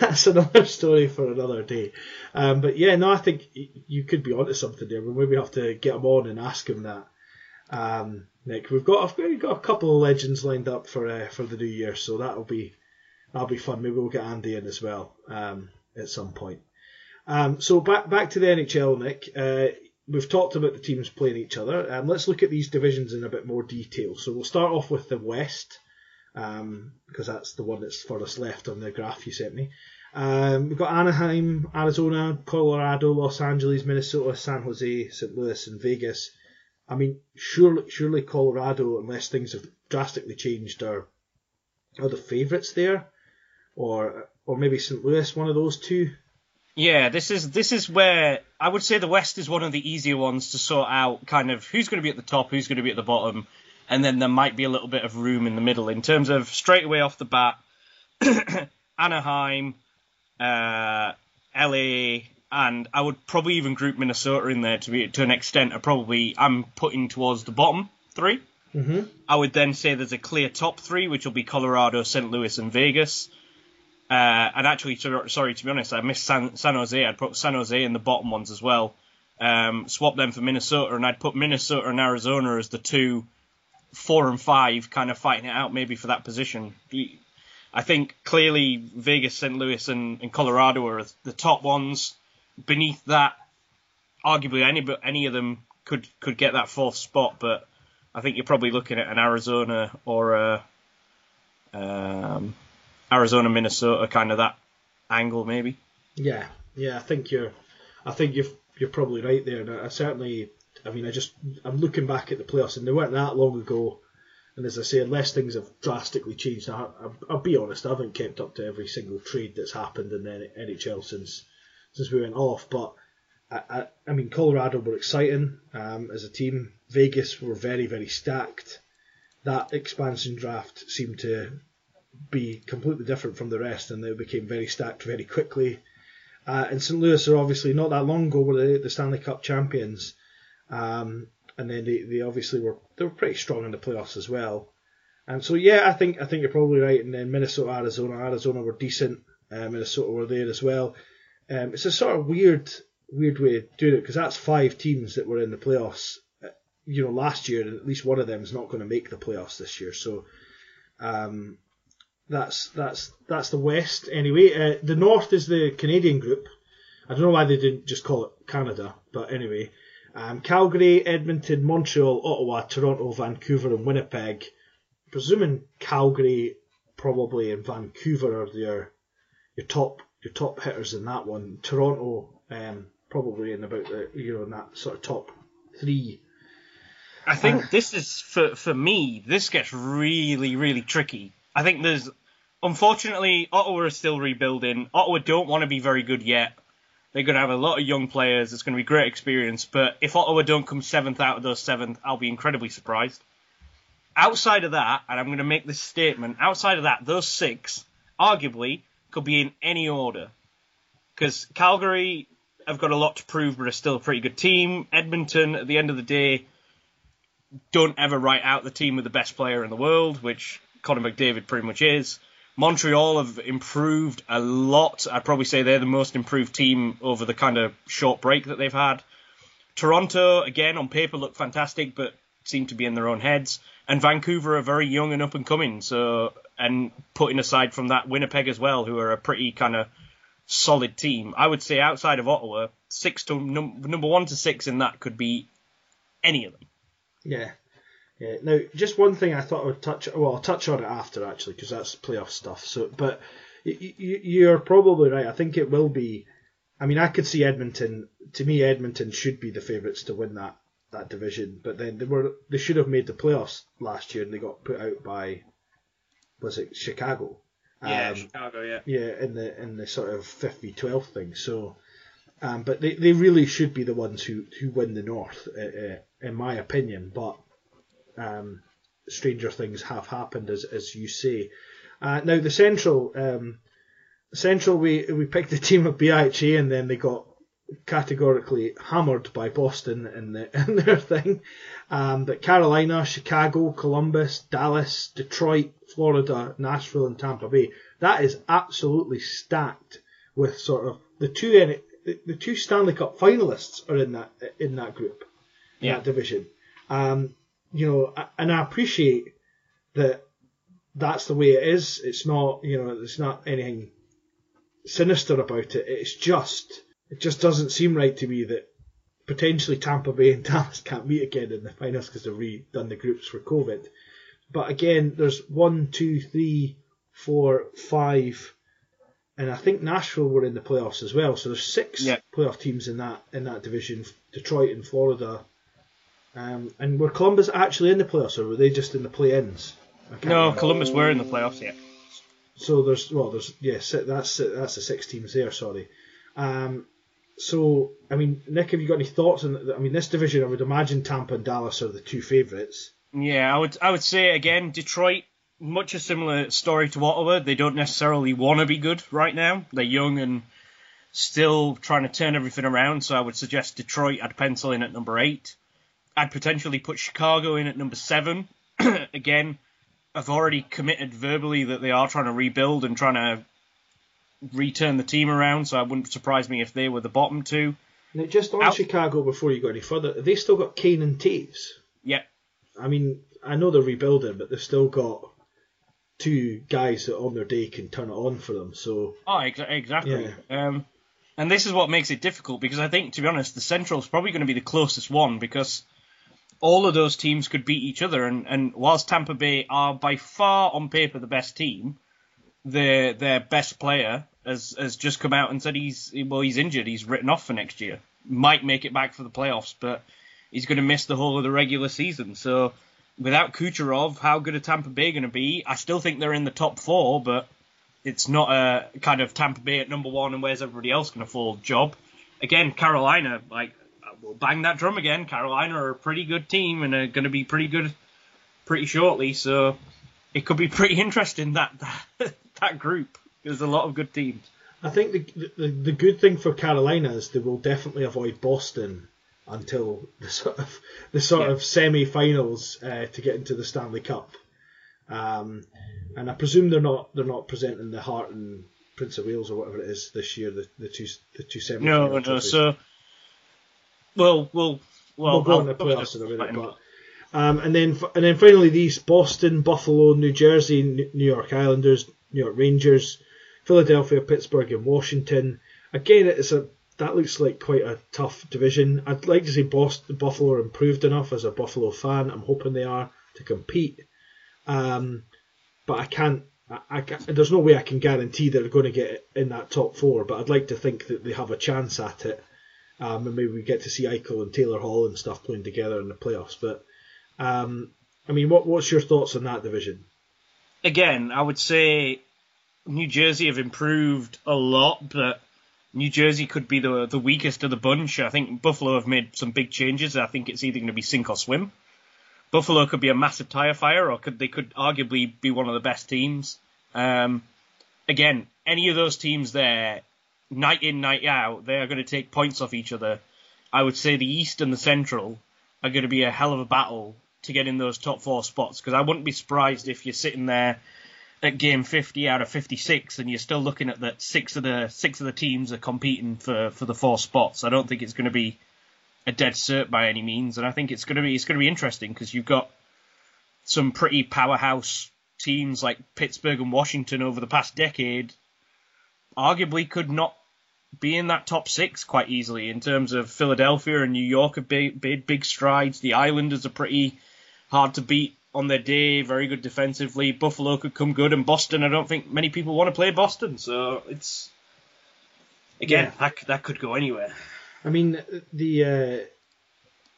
that's another story for another day. Um, but yeah, no, I think you could be onto something there. We'll maybe have to get him on and ask him that. Um, Nick, we've got we've got a couple of legends lined up for uh, for the new year, so that'll be that'll be fun. Maybe we'll get Andy in as well um, at some point. Um, so back back to the NHL, Nick. Uh, we've talked about the teams playing each other. Um, let's look at these divisions in a bit more detail. So we'll start off with the West, um, because that's the one that's furthest left on the graph you sent me. Um, we've got Anaheim, Arizona, Colorado, Los Angeles, Minnesota, San Jose, St. Louis, and Vegas. I mean, surely, surely Colorado, unless things have drastically changed, are are the favourites there, or or maybe St. Louis, one of those two. Yeah, this is this is where I would say the West is one of the easier ones to sort out. Kind of who's going to be at the top, who's going to be at the bottom, and then there might be a little bit of room in the middle in terms of straight away off the bat. Anaheim, uh, LA, and I would probably even group Minnesota in there to be to an extent. Are probably I'm putting towards the bottom 3 Mm-hmm. I would then say there's a clear top three, which will be Colorado, St. Louis, and Vegas. Uh, and actually, sorry to be honest, I missed San, San Jose. I'd put San Jose in the bottom ones as well. Um, swap them for Minnesota, and I'd put Minnesota and Arizona as the two, four and five, kind of fighting it out maybe for that position. I think clearly Vegas, St. Louis, and, and Colorado are the top ones. Beneath that, arguably any any of them could could get that fourth spot, but I think you're probably looking at an Arizona or a um, Arizona, Minnesota kind of that angle maybe. Yeah, yeah, I think you're, I think you're you're probably right there. And I certainly, I mean, I just I'm looking back at the playoffs, and they weren't that long ago. And as I say, unless things have drastically changed, I, I, I'll be honest, I haven't kept up to every single trade that's happened in the NHL since since we went off. But I, I, I mean, Colorado were exciting um, as a team. Vegas were very, very stacked. That expansion draft seemed to be completely different from the rest, and they became very stacked very quickly. Uh, and St. Louis are obviously not that long ago were the, the Stanley Cup champions, um, and then they, they obviously were they were pretty strong in the playoffs as well. And so yeah, I think I think you're probably right. And then Minnesota, Arizona, Arizona were decent. Uh, Minnesota were there as well. Um, it's a sort of weird weird way of doing it because that's five teams that were in the playoffs. uh, You know, last year, and at least one of them is not going to make the playoffs this year. So, um, that's that's that's the West anyway. Uh, the North is the Canadian group. I don't know why they didn't just call it Canada, but anyway, um, Calgary, Edmonton, Montreal, Ottawa, Toronto, Vancouver, and Winnipeg. Presuming Calgary, probably and Vancouver are your your top your top hitters in that one. Toronto, um, probably in about the you know in that sort of top three. I think this is for for me. This gets really really tricky. I think there's unfortunately Ottawa is still rebuilding. Ottawa don't want to be very good yet. They're going to have a lot of young players. It's going to be great experience. But if Ottawa don't come seventh out of those seventh, I'll be incredibly surprised. Outside of that, and I'm going to make this statement. Outside of that, those six arguably could be in any order because Calgary have got a lot to prove, but are still a pretty good team. Edmonton, at the end of the day, don't ever write out the team with the best player in the world, which Connor McDavid pretty much is. Montreal have improved a lot. I'd probably say they're the most improved team over the kind of short break that they've had. Toronto, again, on paper look fantastic, but seem to be in their own heads. And Vancouver are very young and up and coming. So, and putting aside from that, Winnipeg as well, who are a pretty kind of solid team. I would say outside of Ottawa, six to num- number one to six in that could be any of them. Yeah. Yeah. Now, just one thing I thought I would touch. Well, I'll touch on it after actually, because that's playoff stuff. So, but y- y- you're probably right. I think it will be. I mean, I could see Edmonton. To me, Edmonton should be the favourites to win that that division. But then they were they should have made the playoffs last year, and they got put out by was it Chicago? Yeah, Um, Chicago, yeah. yeah, in the in the sort of 50-12 thing. So, um, but they, they really should be the ones who, who win the North, uh, uh, in my opinion. But um, stranger things have happened, as as you say. Uh, now the Central, um, Central, we we picked the team of BIHA, and then they got categorically hammered by Boston in, the, in their thing. Um, but Carolina, Chicago, Columbus, Dallas, Detroit, Florida, Nashville, and Tampa Bay. That is absolutely stacked with sort of the two the, the two Stanley Cup finalists are in that in that group, Yeah. that division. Um, you know, and I appreciate that that's the way it is. It's not, you know, it's not anything sinister about it. It's just, it just doesn't seem right to me that potentially Tampa Bay and Dallas can't meet again in the finals because they've redone the groups for COVID. But again, there's one, two, three, four, five, and I think Nashville were in the playoffs as well. So there's six Yeah. playoff teams in that in that division. Detroit and Florida. Um, and were Columbus actually in the playoffs, or were they just in the play-ins? No, remember. Columbus were in the playoffs, yeah. So there's well, there's yeah, that's that's the six teams there. Sorry. Um, so I mean, Nick, have you got any thoughts on? I mean, this division, I would imagine Tampa and Dallas are the two favourites. Yeah, I would I would say again, Detroit, much a similar story to Ottawa. They don't necessarily want to be good right now. They're young and still trying to turn everything around. So I would suggest Detroit. I'd pencil in at number eight. I'd potentially put Chicago in at number seven. again, I've already committed verbally that they are trying to rebuild and trying to return the team around. So I wouldn't surprise me if they were the bottom two. Now, just on Out- Chicago before you go any further, have they still got Kane and Toews. Yeah, I mean, I know they're rebuilding, but they've still got two guys that on their day can turn it on for them. So Oh, ex- exactly. Um, and this is what makes it difficult because I think, to be honest, the Central's probably going to be the closest one because all of those teams could beat each other. And, and whilst Tampa Bay are by far on paper the best team, their their best player has has just come out and said he's well he's injured. He's written off for next year. Might make it back for the playoffs, but he's going to miss the whole of the regular season. So without Kucherov, how good are Tampa Bay going to be? I still think they're in the top four, but it's not a kind of Tampa Bay at number one and where's everybody else going to fall job. Again, Carolina, like we'll bang that drum again. Carolina are a pretty good team and are going to be pretty good pretty shortly, so it could be pretty interesting that that, that group. There's a lot of good teams. I think the, the the good thing for Carolina is they will definitely avoid Boston until the sort of the sort Yeah. of semi-finals uh, to get into the Stanley Cup. Um, and I presume they're not they're not presenting the Hart and Prince of Wales or whatever it is this year. The, the two the two semi. No, no. So, well, we'll well, we'll go on the playoffs in a minute, but um, and then and then finally these Boston, Buffalo, New Jersey, New York Islanders, New York Rangers, Philadelphia, Pittsburgh, and Washington. Again, it's a that looks like quite a tough division. I'd like to see Boston, Buffalo are improved enough as a Buffalo fan. I'm hoping they are to compete. Um, but I can't. I, I there's no way I can guarantee that they're going to get in that top four. But I'd like to think that they have a chance at it. Um, and maybe we get to see Eichel and Taylor Hall and stuff playing together in the playoffs. But um, I mean, what what's your thoughts on that division? again, I would say New Jersey have improved a lot, but New Jersey could be the the weakest of the bunch. I think Buffalo have made some big changes. I think it's either going to be sink or swim. Buffalo could be a massive tire fire, or could they could arguably be one of the best teams. Um, again, any of those teams there, night in night out, they are going to take points off each other. I would say the East and the Central are going to be a hell of a battle to get in those top four spots because I wouldn't be surprised if you're sitting there at game 50 out of 56 and you're still looking at that six of the six of the teams are competing for, for the four spots. I don't think it's going to be a dead cert by any means, and I think it's going to be it's going to be interesting because you've got some pretty powerhouse teams like Pittsburgh and Washington over the past decade, arguably could not be in that top six quite easily. In terms of Philadelphia and New York have made big, big strides. The Islanders are pretty hard to beat on their day, very good defensively. Buffalo could come good, and Boston. I don't think many people want to play Boston, so it's again Yeah. that that could go anywhere. I mean, the uh,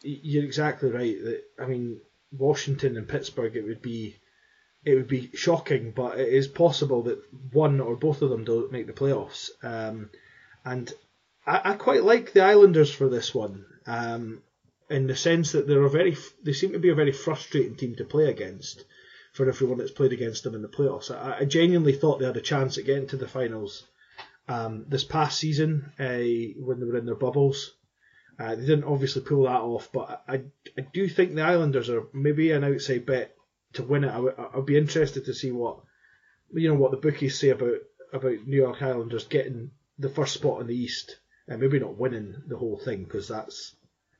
you're exactly right. That I mean, Washington and Pittsburgh, it would be it would be shocking, but it is possible that one or both of them don't make the playoffs. Um, and I, I quite like the Islanders for this one, um, in the sense that they're a very they seem to be a very frustrating team to play against for everyone that's played against them in the playoffs. I, I genuinely thought they had a chance at getting to the finals um, this past season uh, when they were in their bubbles. Uh, they didn't obviously pull that off, but I, I do think the Islanders are maybe an outside bet to win it. I would, I'd be interested to see what you know what the bookies say about about New York Islanders getting the first spot in the East and maybe not winning the whole thing because that's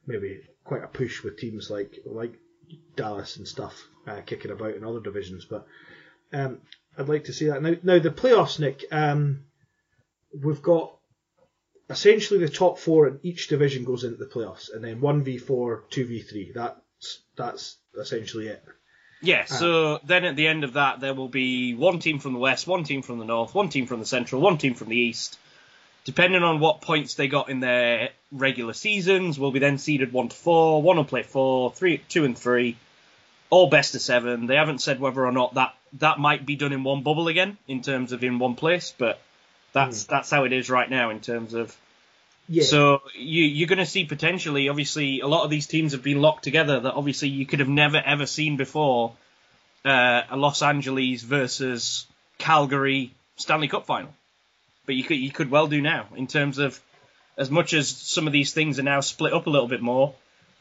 maybe quite a push with teams like like Dallas and stuff uh, kicking about in other divisions. But um, I'd like to see that now. Now the playoffs, Nick. Um, we've got essentially the top four in each division goes into the playoffs, and then one v four, two v three. That's that's essentially it. Yeah, ah. so then at the end of that, there will be one team from the west, one team from the north, one team from the central, one team from the east. Depending on what points they got in their regular seasons, will be then seeded one to four. One will play four, three, two, and three, all best of seven. They haven't said whether or not that that might be done in one bubble again, in terms of in one place, but that's hmm. that's how it is right now in terms of Yeah. so you, you're going to see potentially, obviously, a lot of these teams have been locked together that obviously you could have never ever seen before. Uh, a Los Angeles versus Calgary Stanley Cup final, but you could you could well do now in terms of as much as some of these things are now split up a little bit more.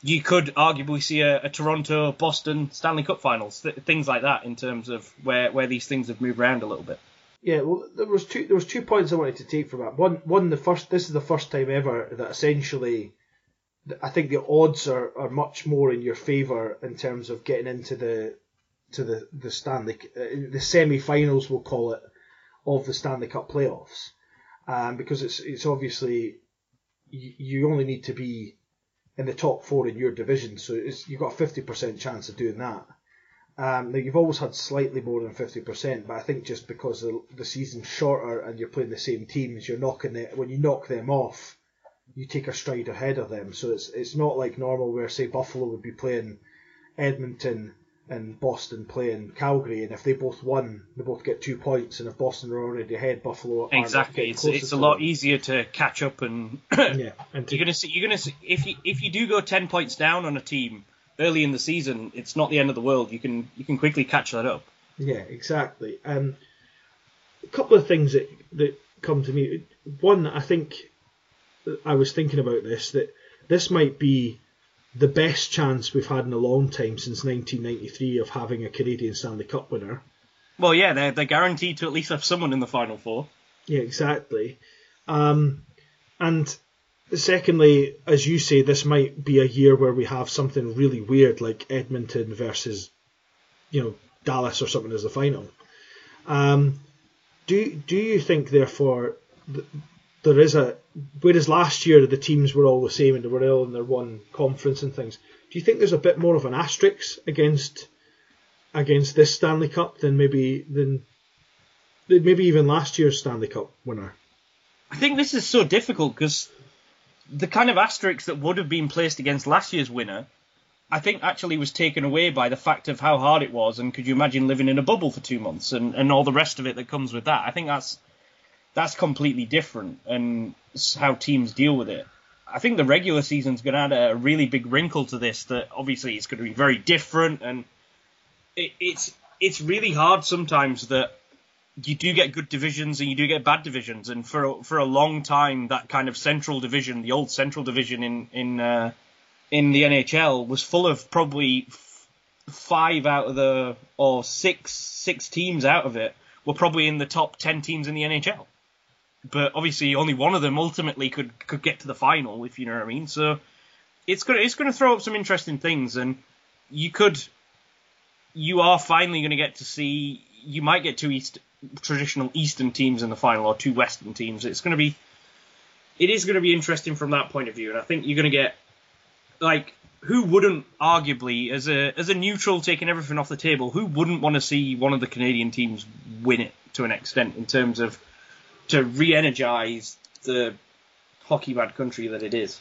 You could arguably see a, a Toronto Boston Stanley Cup finals, th- things like that in terms of where where these things have moved around a little bit. Yeah, well, there was two. There was two points I wanted to take from that. One, one, the first. This is the first time ever that essentially, I think the odds are, are much more in your favour in terms of getting into the to the the Stanley uh, the semi-finals, we'll call it, of the Stanley Cup playoffs, um, because it's it's obviously you, only need to be in the top four in your division, so you've got a fifty percent chance of doing that. Um, now you've always had slightly more than fifty percent, but I think just because the, the season's shorter and you're playing the same teams, you're knocking it. When you knock them off, you take a stride ahead of them. So it's it's not like normal where say Buffalo would be playing Edmonton and Boston playing Calgary, and if they both won, they both get two points, and if Boston are already ahead, Buffalo Exactly. It's, it's a lot them. easier to catch up and Yeah, and you're gonna see you're gonna see if you if you do go ten points down on a team early in the season, it's not the end of the world. You can you can quickly catch that up. Yeah, exactly. Um, a couple of things that that come to me. One, I think I was thinking about this that this might be the best chance we've had in a long time since 1993 of having a Canadian Stanley Cup winner. Well, yeah, they're they're guaranteed to at least have someone in the final four. Yeah, exactly. Um, and secondly, as you say, this might be a year where we have something really weird like Edmonton versus, you know, Dallas or something as the final. Um, do do you think therefore th- there is a whereas last year the teams were all the same and they were all in their one conference and things. Do you think there's a bit more of an asterisk against against this Stanley Cup than maybe than maybe even last year's Stanley Cup winner? I think this is so difficult because the kind of asterisk that would have been placed against last year's winner, I think actually was taken away by the fact of how hard it was. And could you imagine living in a bubble for two months and, and all the rest of it that comes with that? I think that's that's completely different and how teams deal with it. I think the regular season's going to add a really big wrinkle to this. That obviously it's going to be very different, and it, it's it's really hard sometimes that you do get good divisions and you do get bad divisions. And for for a long time, that kind of central division, the old central division in in uh, in the NHL, was full of probably f- five out of the or six six teams out of it were probably in the top ten teams in the NHL. But obviously, only one of them ultimately could could get to the final, if you know what I mean. So it's gonna it's gonna throw up some interesting things, and you could you are finally going to get to see. You might get two East traditional Eastern teams in the final or two Western teams. It's going to be, it is going to be interesting from that point of view, and I think you're going to get like who wouldn't arguably as a as a neutral taking everything off the table, who wouldn't want to see one of the Canadian teams win it to an extent in terms of to re-energize the hockey bad country that it is.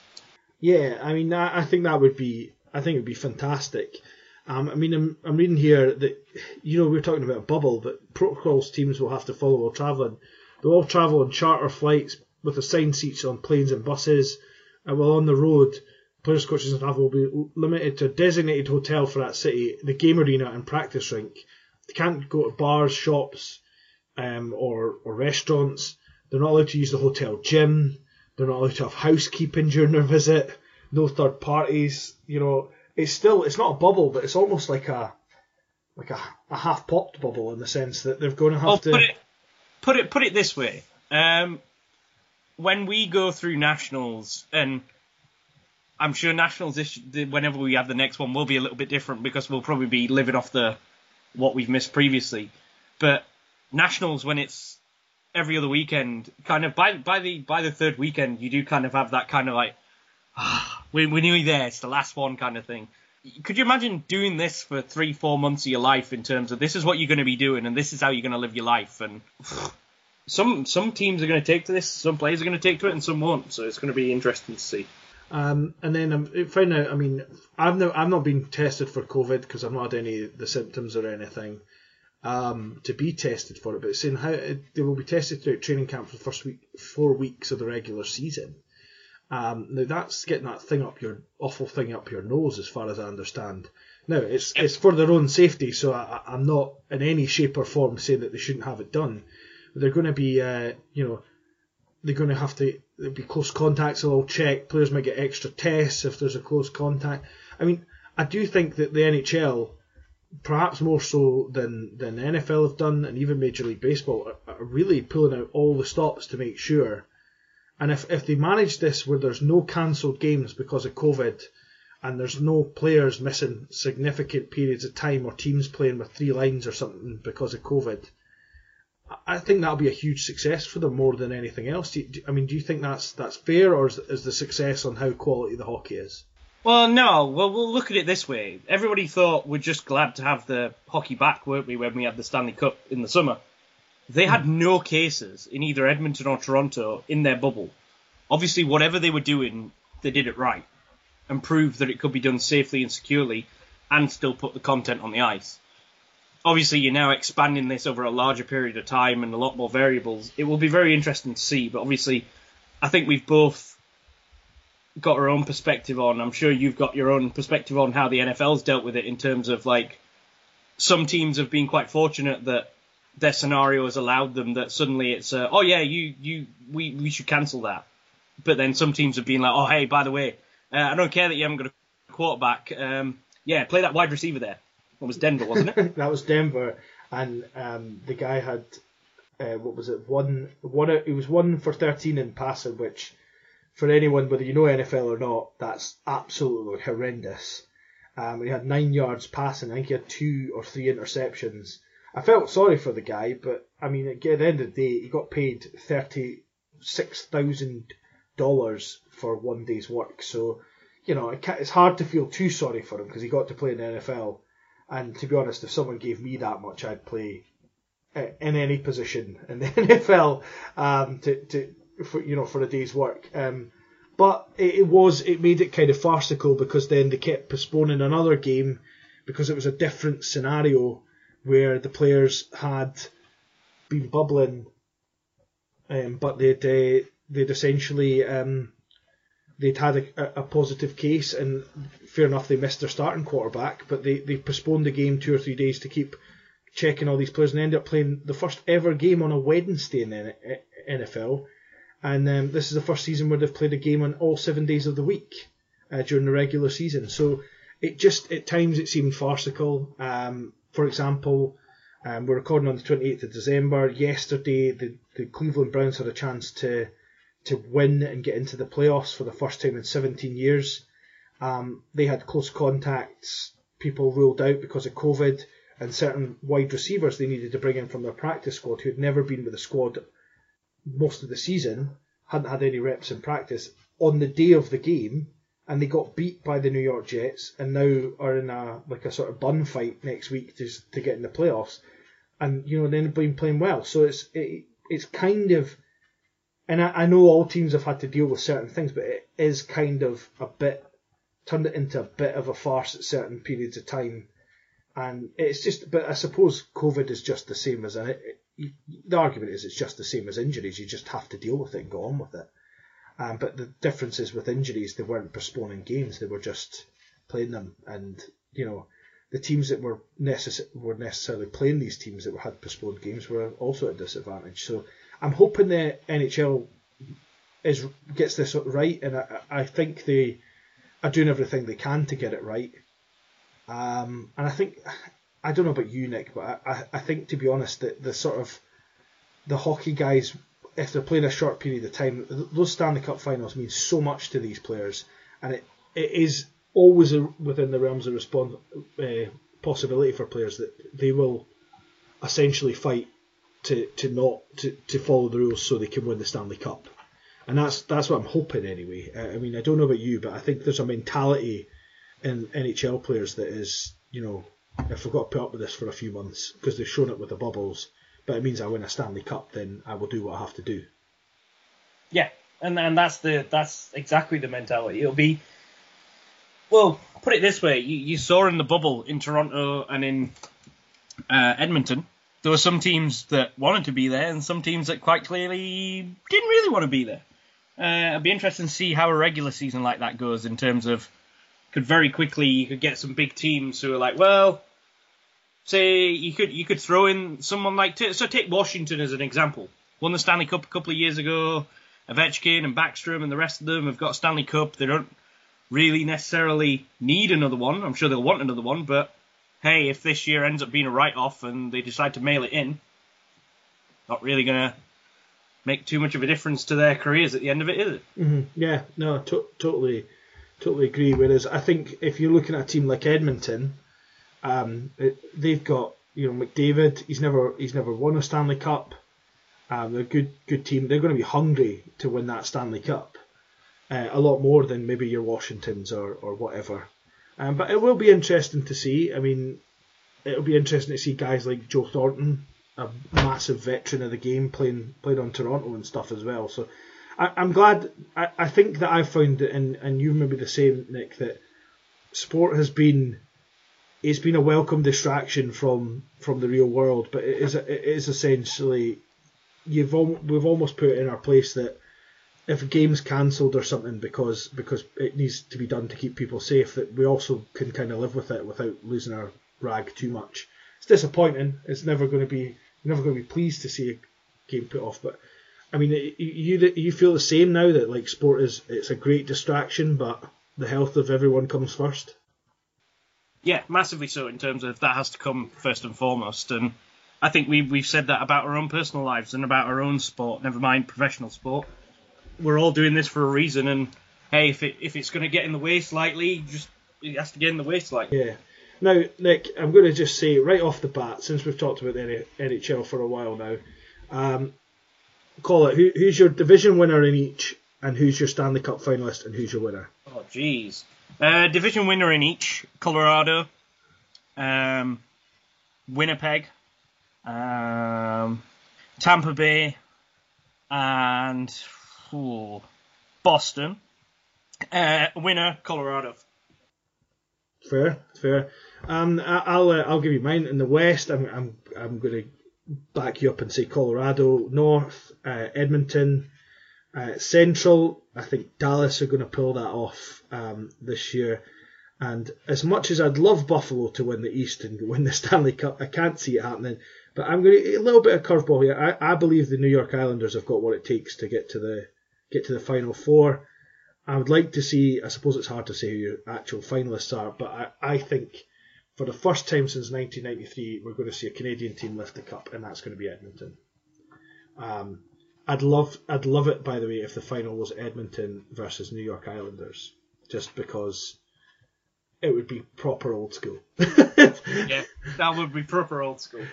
Yeah, I mean, I I think that would be, I think it would be fantastic. Um, I mean, I'm, I'm reading here that, you know, we are talking about a bubble, but protocols teams will have to follow while travelling. They'll all travel on charter flights with assigned seats on planes and buses. And while on the road, players, coaches, and staff will be limited to a designated hotel for that city, the game arena, and practice rink. They can't go to bars, shops, um, or, or restaurants. They're not allowed to use the hotel gym. They're not allowed to have housekeeping during their visit. No third parties. You know, it's still it's not a bubble, but it's almost like a like a, a half popped bubble in the sense that they're going to have Oh, to. put it, put it, put it this way. Um, when we go through nationals, and I'm sure nationals, this, whenever we have the next one, will be a little bit different because we'll probably be living off the what we've missed previously. But nationals, when it's every other weekend, kind of by by the by the third weekend, you do kind of have that kind of like, ah, we we're nearly there. It's the last one kind of thing. Could you imagine doing this for three, four months of your life in terms of this is what you're going to be doing and this is how you're going to live your life? And some some teams are going to take to this, some players are going to take to it, and some won't. So it's going to be interesting to see. Um, and then I'm find out. I mean, I've no, I've not been tested for COVID because I've not had any of the symptoms or anything um, to be tested for it. But it's saying how they will be tested throughout training camp for the first week, four weeks of the regular season. Um, now that's getting that thing up your awful thing up your nose, as far as I understand. Now it's it's for their own safety, so I, I'm not in any shape or form saying that they shouldn't have it done. But they're going to be, uh, you know, they're going to have to be close contacts. They'll all check. Players might get extra tests if there's a close contact. I mean, I do think that the NHL, perhaps more so than than the NFL have done, and even Major League Baseball, are, are really pulling out all the stops to make sure. And if if they manage this where there's no cancelled games because of COVID, and there's no players missing significant periods of time or teams playing with three lines or something because of COVID. I think that'll be a huge success for them more than anything else. Do you, I mean, do you think that's that's fair, or is, is the success on how quality the hockey is? Well, no. Well, we'll look at it this way. Everybody thought we're just glad to have the hockey back, weren't we, when we had the Stanley Cup in the summer? They had hmm. no cases in either Edmonton or Toronto in their bubble. Obviously, whatever they were doing, they did it right and proved that it could be done safely and securely. and still put the content on the ice. Obviously, you're now expanding this over a larger period of time and a lot more variables. It will be very interesting to see, but obviously, I think we've both got our own perspective on. I'm sure you've got your own perspective on how the NFL's dealt with it in terms of like some teams have been quite fortunate that their scenario has allowed them that suddenly it's uh, oh yeah you you we we should cancel that, but then some teams have been like oh hey by the way uh, I don't care that you haven't got a quarterback um, yeah play that wide receiver there. It was Denver wasn't it? that was Denver, and um, the guy had uh, what was it one one it was one for thirteen in passing, which for anyone whether you know NFL or not that's absolutely horrendous. Um, he had nine yards passing. I think he had two or three interceptions. I felt sorry for the guy, but I mean, at the end of the day, he got paid thirty six thousand dollars for one day's work. So, you know, it's hard to feel too sorry for him because he got to play in the NFL. And to be honest, if someone gave me that much, I'd play in any position in the NFL um, to, to for you know for a day's work. Um, but it, it was it made it kind of farcical because then they kept postponing another game because it was a different scenario where the players had been bubbling, um, but they'd uh, they'd essentially um, they'd had a, a, positive case, and fair enough, they missed their starting quarterback, but they, they postponed the game two or three days to keep checking all these players, and ended up playing the first ever game on a Wednesday in the NFL, and um, this is the first season where they've played a game on all seven days of the week uh, during the regular season. So it just at times it seemed farcical. Um, for example, um, we're recording on the 28th of December. Yesterday, the, the Cleveland Browns had a chance to to win and get into the playoffs for the first time in 17 years. Um, they had close contacts, people ruled out because of COVID, and certain wide receivers they needed to bring in from their practice squad who had never been with the squad most of the season, hadn't had any reps in practice. On the day of the game, and they got beat by the New York Jets and now are in a like a sort of bun fight next week to to get in the playoffs, and you know they've been playing well. So it's it, it's kind of, and I, I know all teams have had to deal with certain things, but it is kind of a bit turned it into a bit of a farce at certain periods of time, and it's just. But I suppose COVID is just the same as a. It, the argument is it's just the same as injuries. You just have to deal with it and go on with it. Um, but the difference is with injuries, they weren't postponing games; they were just playing them. And you know, the teams that were necess- were necessarily playing these teams that had postponed games were also at a disadvantage. So I'm hoping the NHL is gets this right, and I, I think they are doing everything they can to get it right. Um, and I think I don't know about you, Nick, but I, I think to be honest that the sort of the hockey guys if they're playing a short period of time, those Stanley Cup finals mean so much to these players, and it, it is always a, within the realms of respond, uh, possibility for players that they will essentially fight to, to not to, to follow the rules so they can win the Stanley Cup, and that's that's what I'm hoping anyway. I mean, I don't know about you, but I think there's a mentality in NHL players that is, you know, if we've got to put up with this for a few months because they've shown it with the bubbles but it means I win a Stanley Cup, then I will do what I have to do. Yeah, and and that's the that's exactly the mentality. It'll be well, put it this way: you, you saw in the bubble in Toronto and in uh, Edmonton, there were some teams that wanted to be there, and some teams that quite clearly didn't really want to be there. Uh, it'd be interesting to see how a regular season like that goes in terms of could very quickly you could get some big teams who are like, well, say you could you could throw in someone like so take Washington as an example. Won the Stanley Cup a couple of years ago. Ovechkin and Backstrom and the rest of them have got Stanley Cup. They don't really necessarily need another one. I'm sure they'll want another one, but hey, if this year ends up being a write-off and they decide to mail it in, not really gonna make too much of a difference to their careers at the end of it, is it? Mm-hmm. Yeah, no, to- totally, totally agree. Whereas I think if you're looking at a team like Edmonton, um, they've got you know McDavid. He's never he's never won a Stanley Cup. Um, they're a good good team. They're going to be hungry to win that Stanley Cup, uh, a lot more than maybe your Washingtons or or whatever. Um, but it will be interesting to see. I mean, it'll be interesting to see guys like Joe Thornton, a massive veteran of the game, playing playing on Toronto and stuff as well. So I, am glad. I, I think that I've found, and and you maybe the same, Nick, that sport has been it's been a welcome distraction from from the real world. But it is it is essentially you've we've almost put it in our place that if a game's cancelled or something because because it needs to be done to keep people safe, that we also can kind of live with it without losing our rag too much. It's disappointing. It's never going to be never going to be pleased to see a game put off. But I mean, you you feel the same now that like sport is it's a great distraction, but the health of everyone comes first. Yeah, massively so in terms of that has to come first and foremost. And I think we we've said that about our own personal lives and about our own sport. Never mind professional sport. We're all doing this for a reason. And hey, if it if it's going to get in the way slightly, just it has to get in the way slightly. Yeah. Now, Nick, I'm going to just say right off the bat, since we've talked about the NHL for a while now, um, call it who, who's your division winner in each, and who's your Stanley Cup finalist, and who's your winner. Oh, jeez. Uh, division winner in each: Colorado, um, Winnipeg, um, Tampa Bay, and ooh, Boston. Uh, winner: Colorado. Fair, fair. Um, I'll uh, I'll give you mine. In the West, I'm I'm I'm going to back you up and say Colorado. North, uh, Edmonton. Uh, Central, I think Dallas are going to pull that off um, this year. And as much as I'd love Buffalo to win the East and win the Stanley Cup, I can't see it happening. But I'm going to a little bit of curveball here. I, I believe the New York Islanders have got what it takes to get to the get to the final four. I would like to see. I suppose it's hard to say who your actual finalists are, but I, I think for the first time since 1993, we're going to see a Canadian team lift the cup, and that's going to be Edmonton. Um, I'd love, I'd love it by the way if the final was Edmonton versus New York Islanders, just because it would be proper old school. Yeah, that would be proper old school.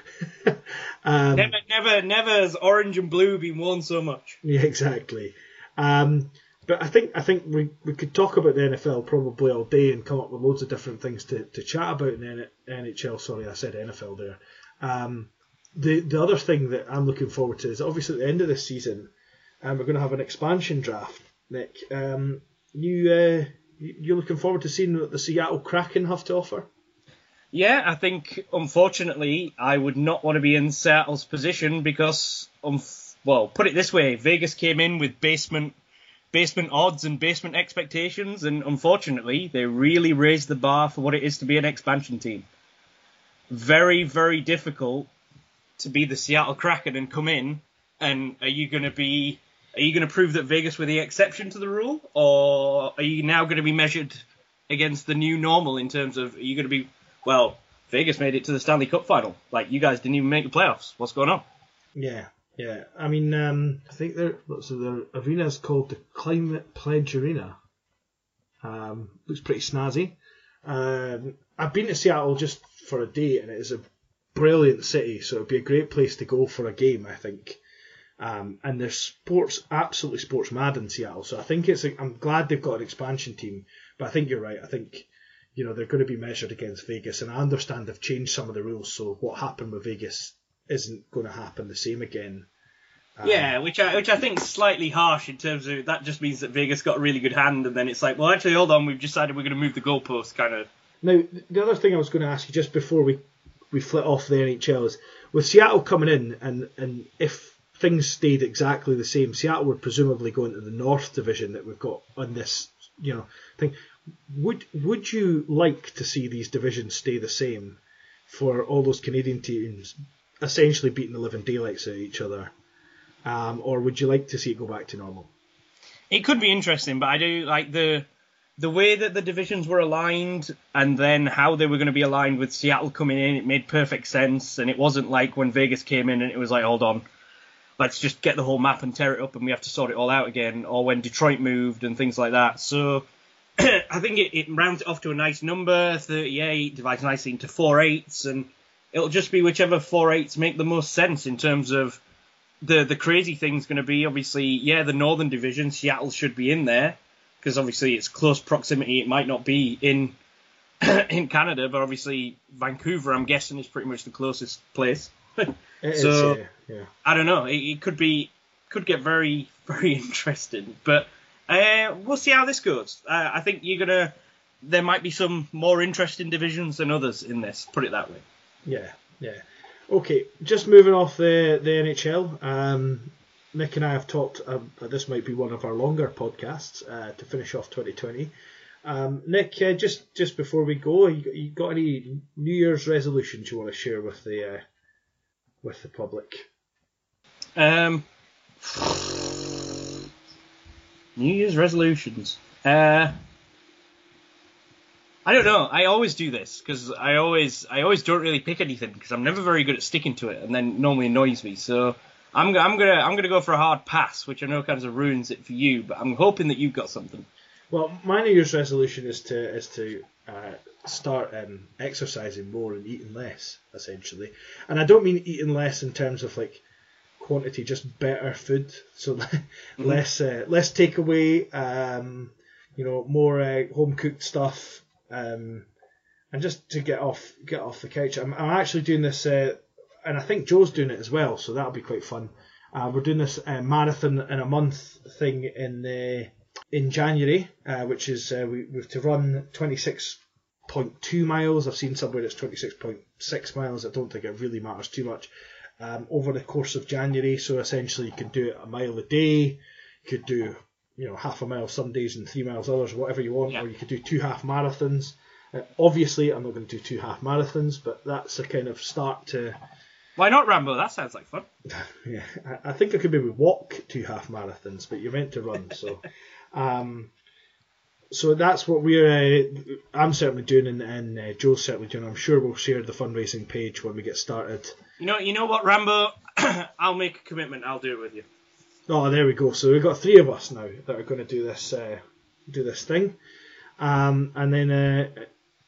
um, Never, never, never has orange and blue been worn so much. Yeah, exactly. Um, but I think I think we, we could talk about the NFL probably all day and come up with loads of different things to, to chat about in the NHL. Sorry, I said NFL there. Um, the the other thing that I'm looking forward to is obviously at the end of this season, um, we're going to have an expansion draft. Nick, um, you uh, you- you're looking forward to seeing what the Seattle Kraken have to offer? Yeah, I think unfortunately I would not want to be in Seattle's position because, um, well, put it this way: Vegas came in with basement basement odds and basement expectations, and unfortunately they really raised the bar for what it is to be an expansion team. Very, very difficult to be the Seattle Kraken and come in, and are you going to be? Are you going to prove that Vegas were the exception to the rule, or are you now going to be measured against the new normal in terms of are you going to be well, Vegas made it to the Stanley Cup final. Like you guys didn't even make the playoffs. What's going on? Yeah, yeah. I mean, um, I think their so their arena is called the Climate Pledge Arena. Um, looks pretty snazzy. Um, I've been to Seattle just for a day, and it is a brilliant city. So it'd be a great place to go for a game, I think. Um, and there's sports, absolutely sports mad in Seattle. So I think it's. I'm glad they've got an expansion team, but I think you're right. I think you know they're going to be measured against Vegas, and I understand they've changed some of the rules. So what happened with Vegas isn't going to happen the same again. Um, Yeah, which I which I think is slightly harsh in terms of that just means that Vegas got a really good hand, and then it's like, well, actually, hold on, we've decided we're going to move the goalpost, kind of. Now, the other thing I was going to ask you just before we we flit off the NHLs. with Seattle coming in, and and if things stayed exactly the same, Seattle would presumably go into the North Division that we've got on this, you know, thing. Would would you like to see these divisions stay the same for all those Canadian teams essentially beating the living daylights out of each other, um, or would you like to see it go back to normal? It could be interesting, but I do like the the way that the divisions were aligned, and then how they were going to be aligned with Seattle coming in. It made perfect sense, and it wasn't like when Vegas came in and it was like, hold on, let's just get the whole map and tear it up, and we have to sort it all out again. Or when Detroit moved and things like that. So I think it, it rounds it off to a nice number, 38, divides nicely into four eights, and it'll just be whichever four eights make the most sense in terms of the the crazy thing's going to be obviously yeah the Northern Division Seattle should be in there because obviously it's close proximity. It might not be in in Canada, but obviously Vancouver, I'm guessing, is pretty much the closest place. It is, So- yeah, yeah. I don't know. It, it could be could get very very interesting, but uh, we'll see how this goes. Uh, I think you're gonna there might be some more interesting divisions than others in this. Put it that way. Yeah, yeah. Okay, just moving off the the NHL. Um, Nick and I have talked. Uh, this might be one of our longer podcasts uh, to finish off 2020. Um, Nick, uh, just just before we go, you, you got any New Year's resolutions you want to share with the uh, with the public? Um, New Year's resolutions. Uh, I don't know. I always do this because I always I always don't really pick anything because I'm never very good at sticking to it, and then normally annoys me. So I'm I'm gonna I'm gonna go for a hard pass, which I know kind of ruins it for you, but I'm hoping that you've got something. Well, my New Year's resolution is to is to uh, start um, exercising more and eating less, essentially. And I don't mean eating less in terms of like quantity, just better food. So less uh, less takeaway, um, you know, more uh, home cooked stuff, um, and just to get off get off the couch. I'm, I'm actually doing this, uh, and I think Joe's doing it as well, so that'll be quite fun. Uh, we're doing this uh, marathon in a month thing in uh, in January, uh, which is uh, we, we have to run 26.2 miles. I've seen somewhere it's 26.6 miles. I don't think it really matters too much. Um, over the course of January, so essentially you can do it a mile a day. You could do you know half a mile some days and three miles others, whatever you want, Yeah. or you could do two half marathons. Uh, obviously, I'm not going to do two half marathons, but that's a kind of start to. Why not Rambo? That sounds like fun. Yeah, I, I think I could maybe walk two half marathons, but you're meant to run, so. Um, so that's what we're. Uh, I'm certainly doing, and, and uh, Joe's certainly doing. I'm sure we'll share the fundraising page when we get started. You know you know what Rambo? I'll make a commitment. I'll do it with you. Oh, there we go. So we've got three of us now that are going to do this uh, do this thing, um, and then uh,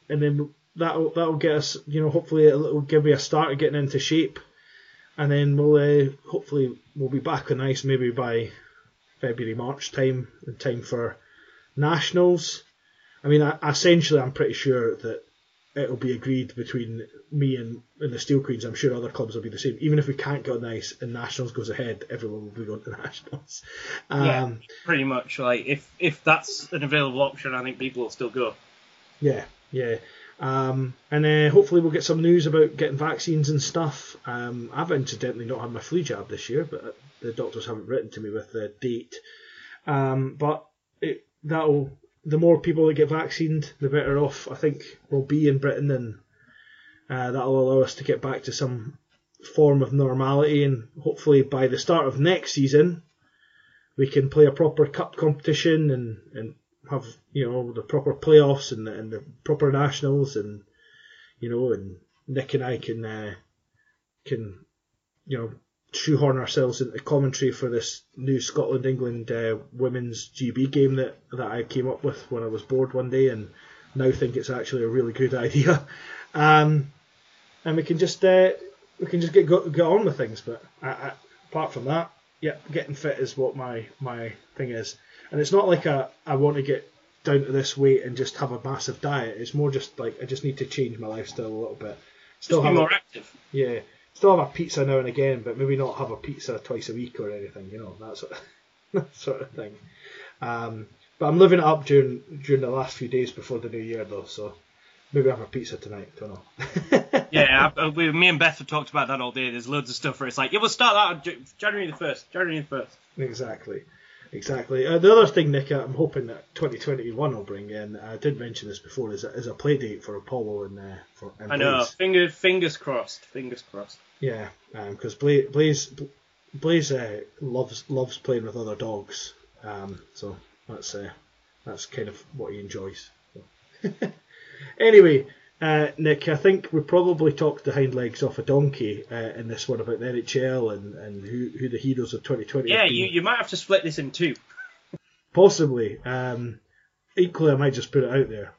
and then that'll that'll get us, you know, hopefully it'll give me a start of getting into shape, and then we'll uh, hopefully we'll be back on ice maybe by February March time in time for nationals. I mean, I, essentially, I'm pretty sure that it'll be agreed between me and, and the Steel Queens. I'm sure other clubs will be the same. Even if we can't get on ice and nationals goes ahead, everyone will be going to nationals. Um, Yeah. Pretty much. Like if if that's an available option, I think people will still go. Yeah, yeah. Um, and uh, hopefully we'll get some news about getting vaccines and stuff. Um, I've incidentally not had my flu jab this year, but the doctors haven't written to me with the date. Um, but it, that'll the more people that get vaccinated, the better off I think we'll be in Britain, and uh, that'll allow us to get back to some form of normality. And hopefully by the start of next season, we can play a proper cup competition and, and have you know the proper playoffs and the, and the proper nationals and you know and Nick and I can uh, can you know shoehorn ourselves into commentary for this new Scotland England uh, women's GB game that that I came up with when I was bored one day and now think it's actually a really good idea. Um, and we can just uh, we can just get get on with things but I, I, apart from that yeah getting fit is what my my thing is and it's not like a, I want to get down to this weight and just have a massive diet. It's more just like I just need to change my lifestyle a little bit. Still Just be more a, active. yeah, still have a pizza now and again, but maybe not have a pizza twice a week or anything. You know that sort of, that sort of thing. Um, but I'm living it up during during the last few days before the new year though, so maybe have a pizza tonight. Don't know. Yeah, I, I, we, me and Beth have talked about that all day. There's loads of stuff where it's like, yeah, we'll start that on January the first. January the first. Exactly. Exactly. Uh, the other thing, Nick, I'm hoping that 2021 will bring in, I did mention this before, is a, is a play date for Apollo and, uh, for, and I know. Blaze. Fingers fingers crossed. Fingers crossed. Yeah, because Blaze, Blaze, Blaze uh, loves loves playing with other dogs, um, so that's uh, that's kind of what he enjoys. So. anyway, uh, Nick, I think we probably talked the hind legs off a donkey uh, in this one about the NHL and, and who, who the heroes of 2020 Yeah, you, you might have to split this in two. Possibly. Um, equally, I might just put it out there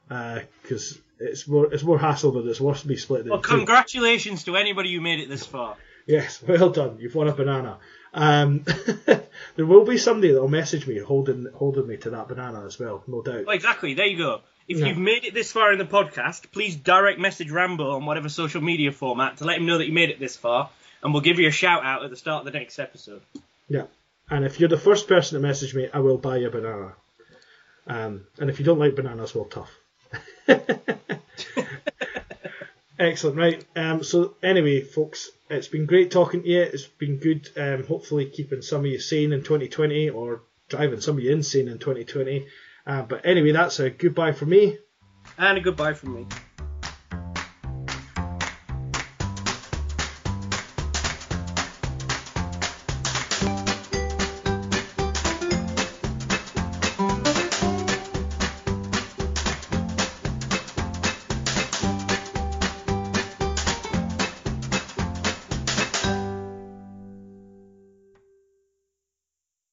because it's more it's more hassle than it's worth me splitting it. Well, in two. congratulations to anybody who made it this far. Yes, well done. You've won a banana. Um, there will be somebody that will message me holding holding me to that banana as well, no doubt. Well, exactly. There you go. If Yeah. you've made it this far in the podcast, please direct message Rambo on whatever social media format to let him know that you made it this far, and we'll give you a shout out at the start of the next episode. Yeah. And if you're the first person to message me, I will buy you a banana. Um, and if you don't like bananas, well, tough. Excellent, right. Um, so anyway, folks, it's been great talking to you. It's been good. Um, hopefully, keeping some of you sane in 2020, or driving some of you insane in 2020. Uh, but anyway, that's a goodbye for me. And a goodbye from me.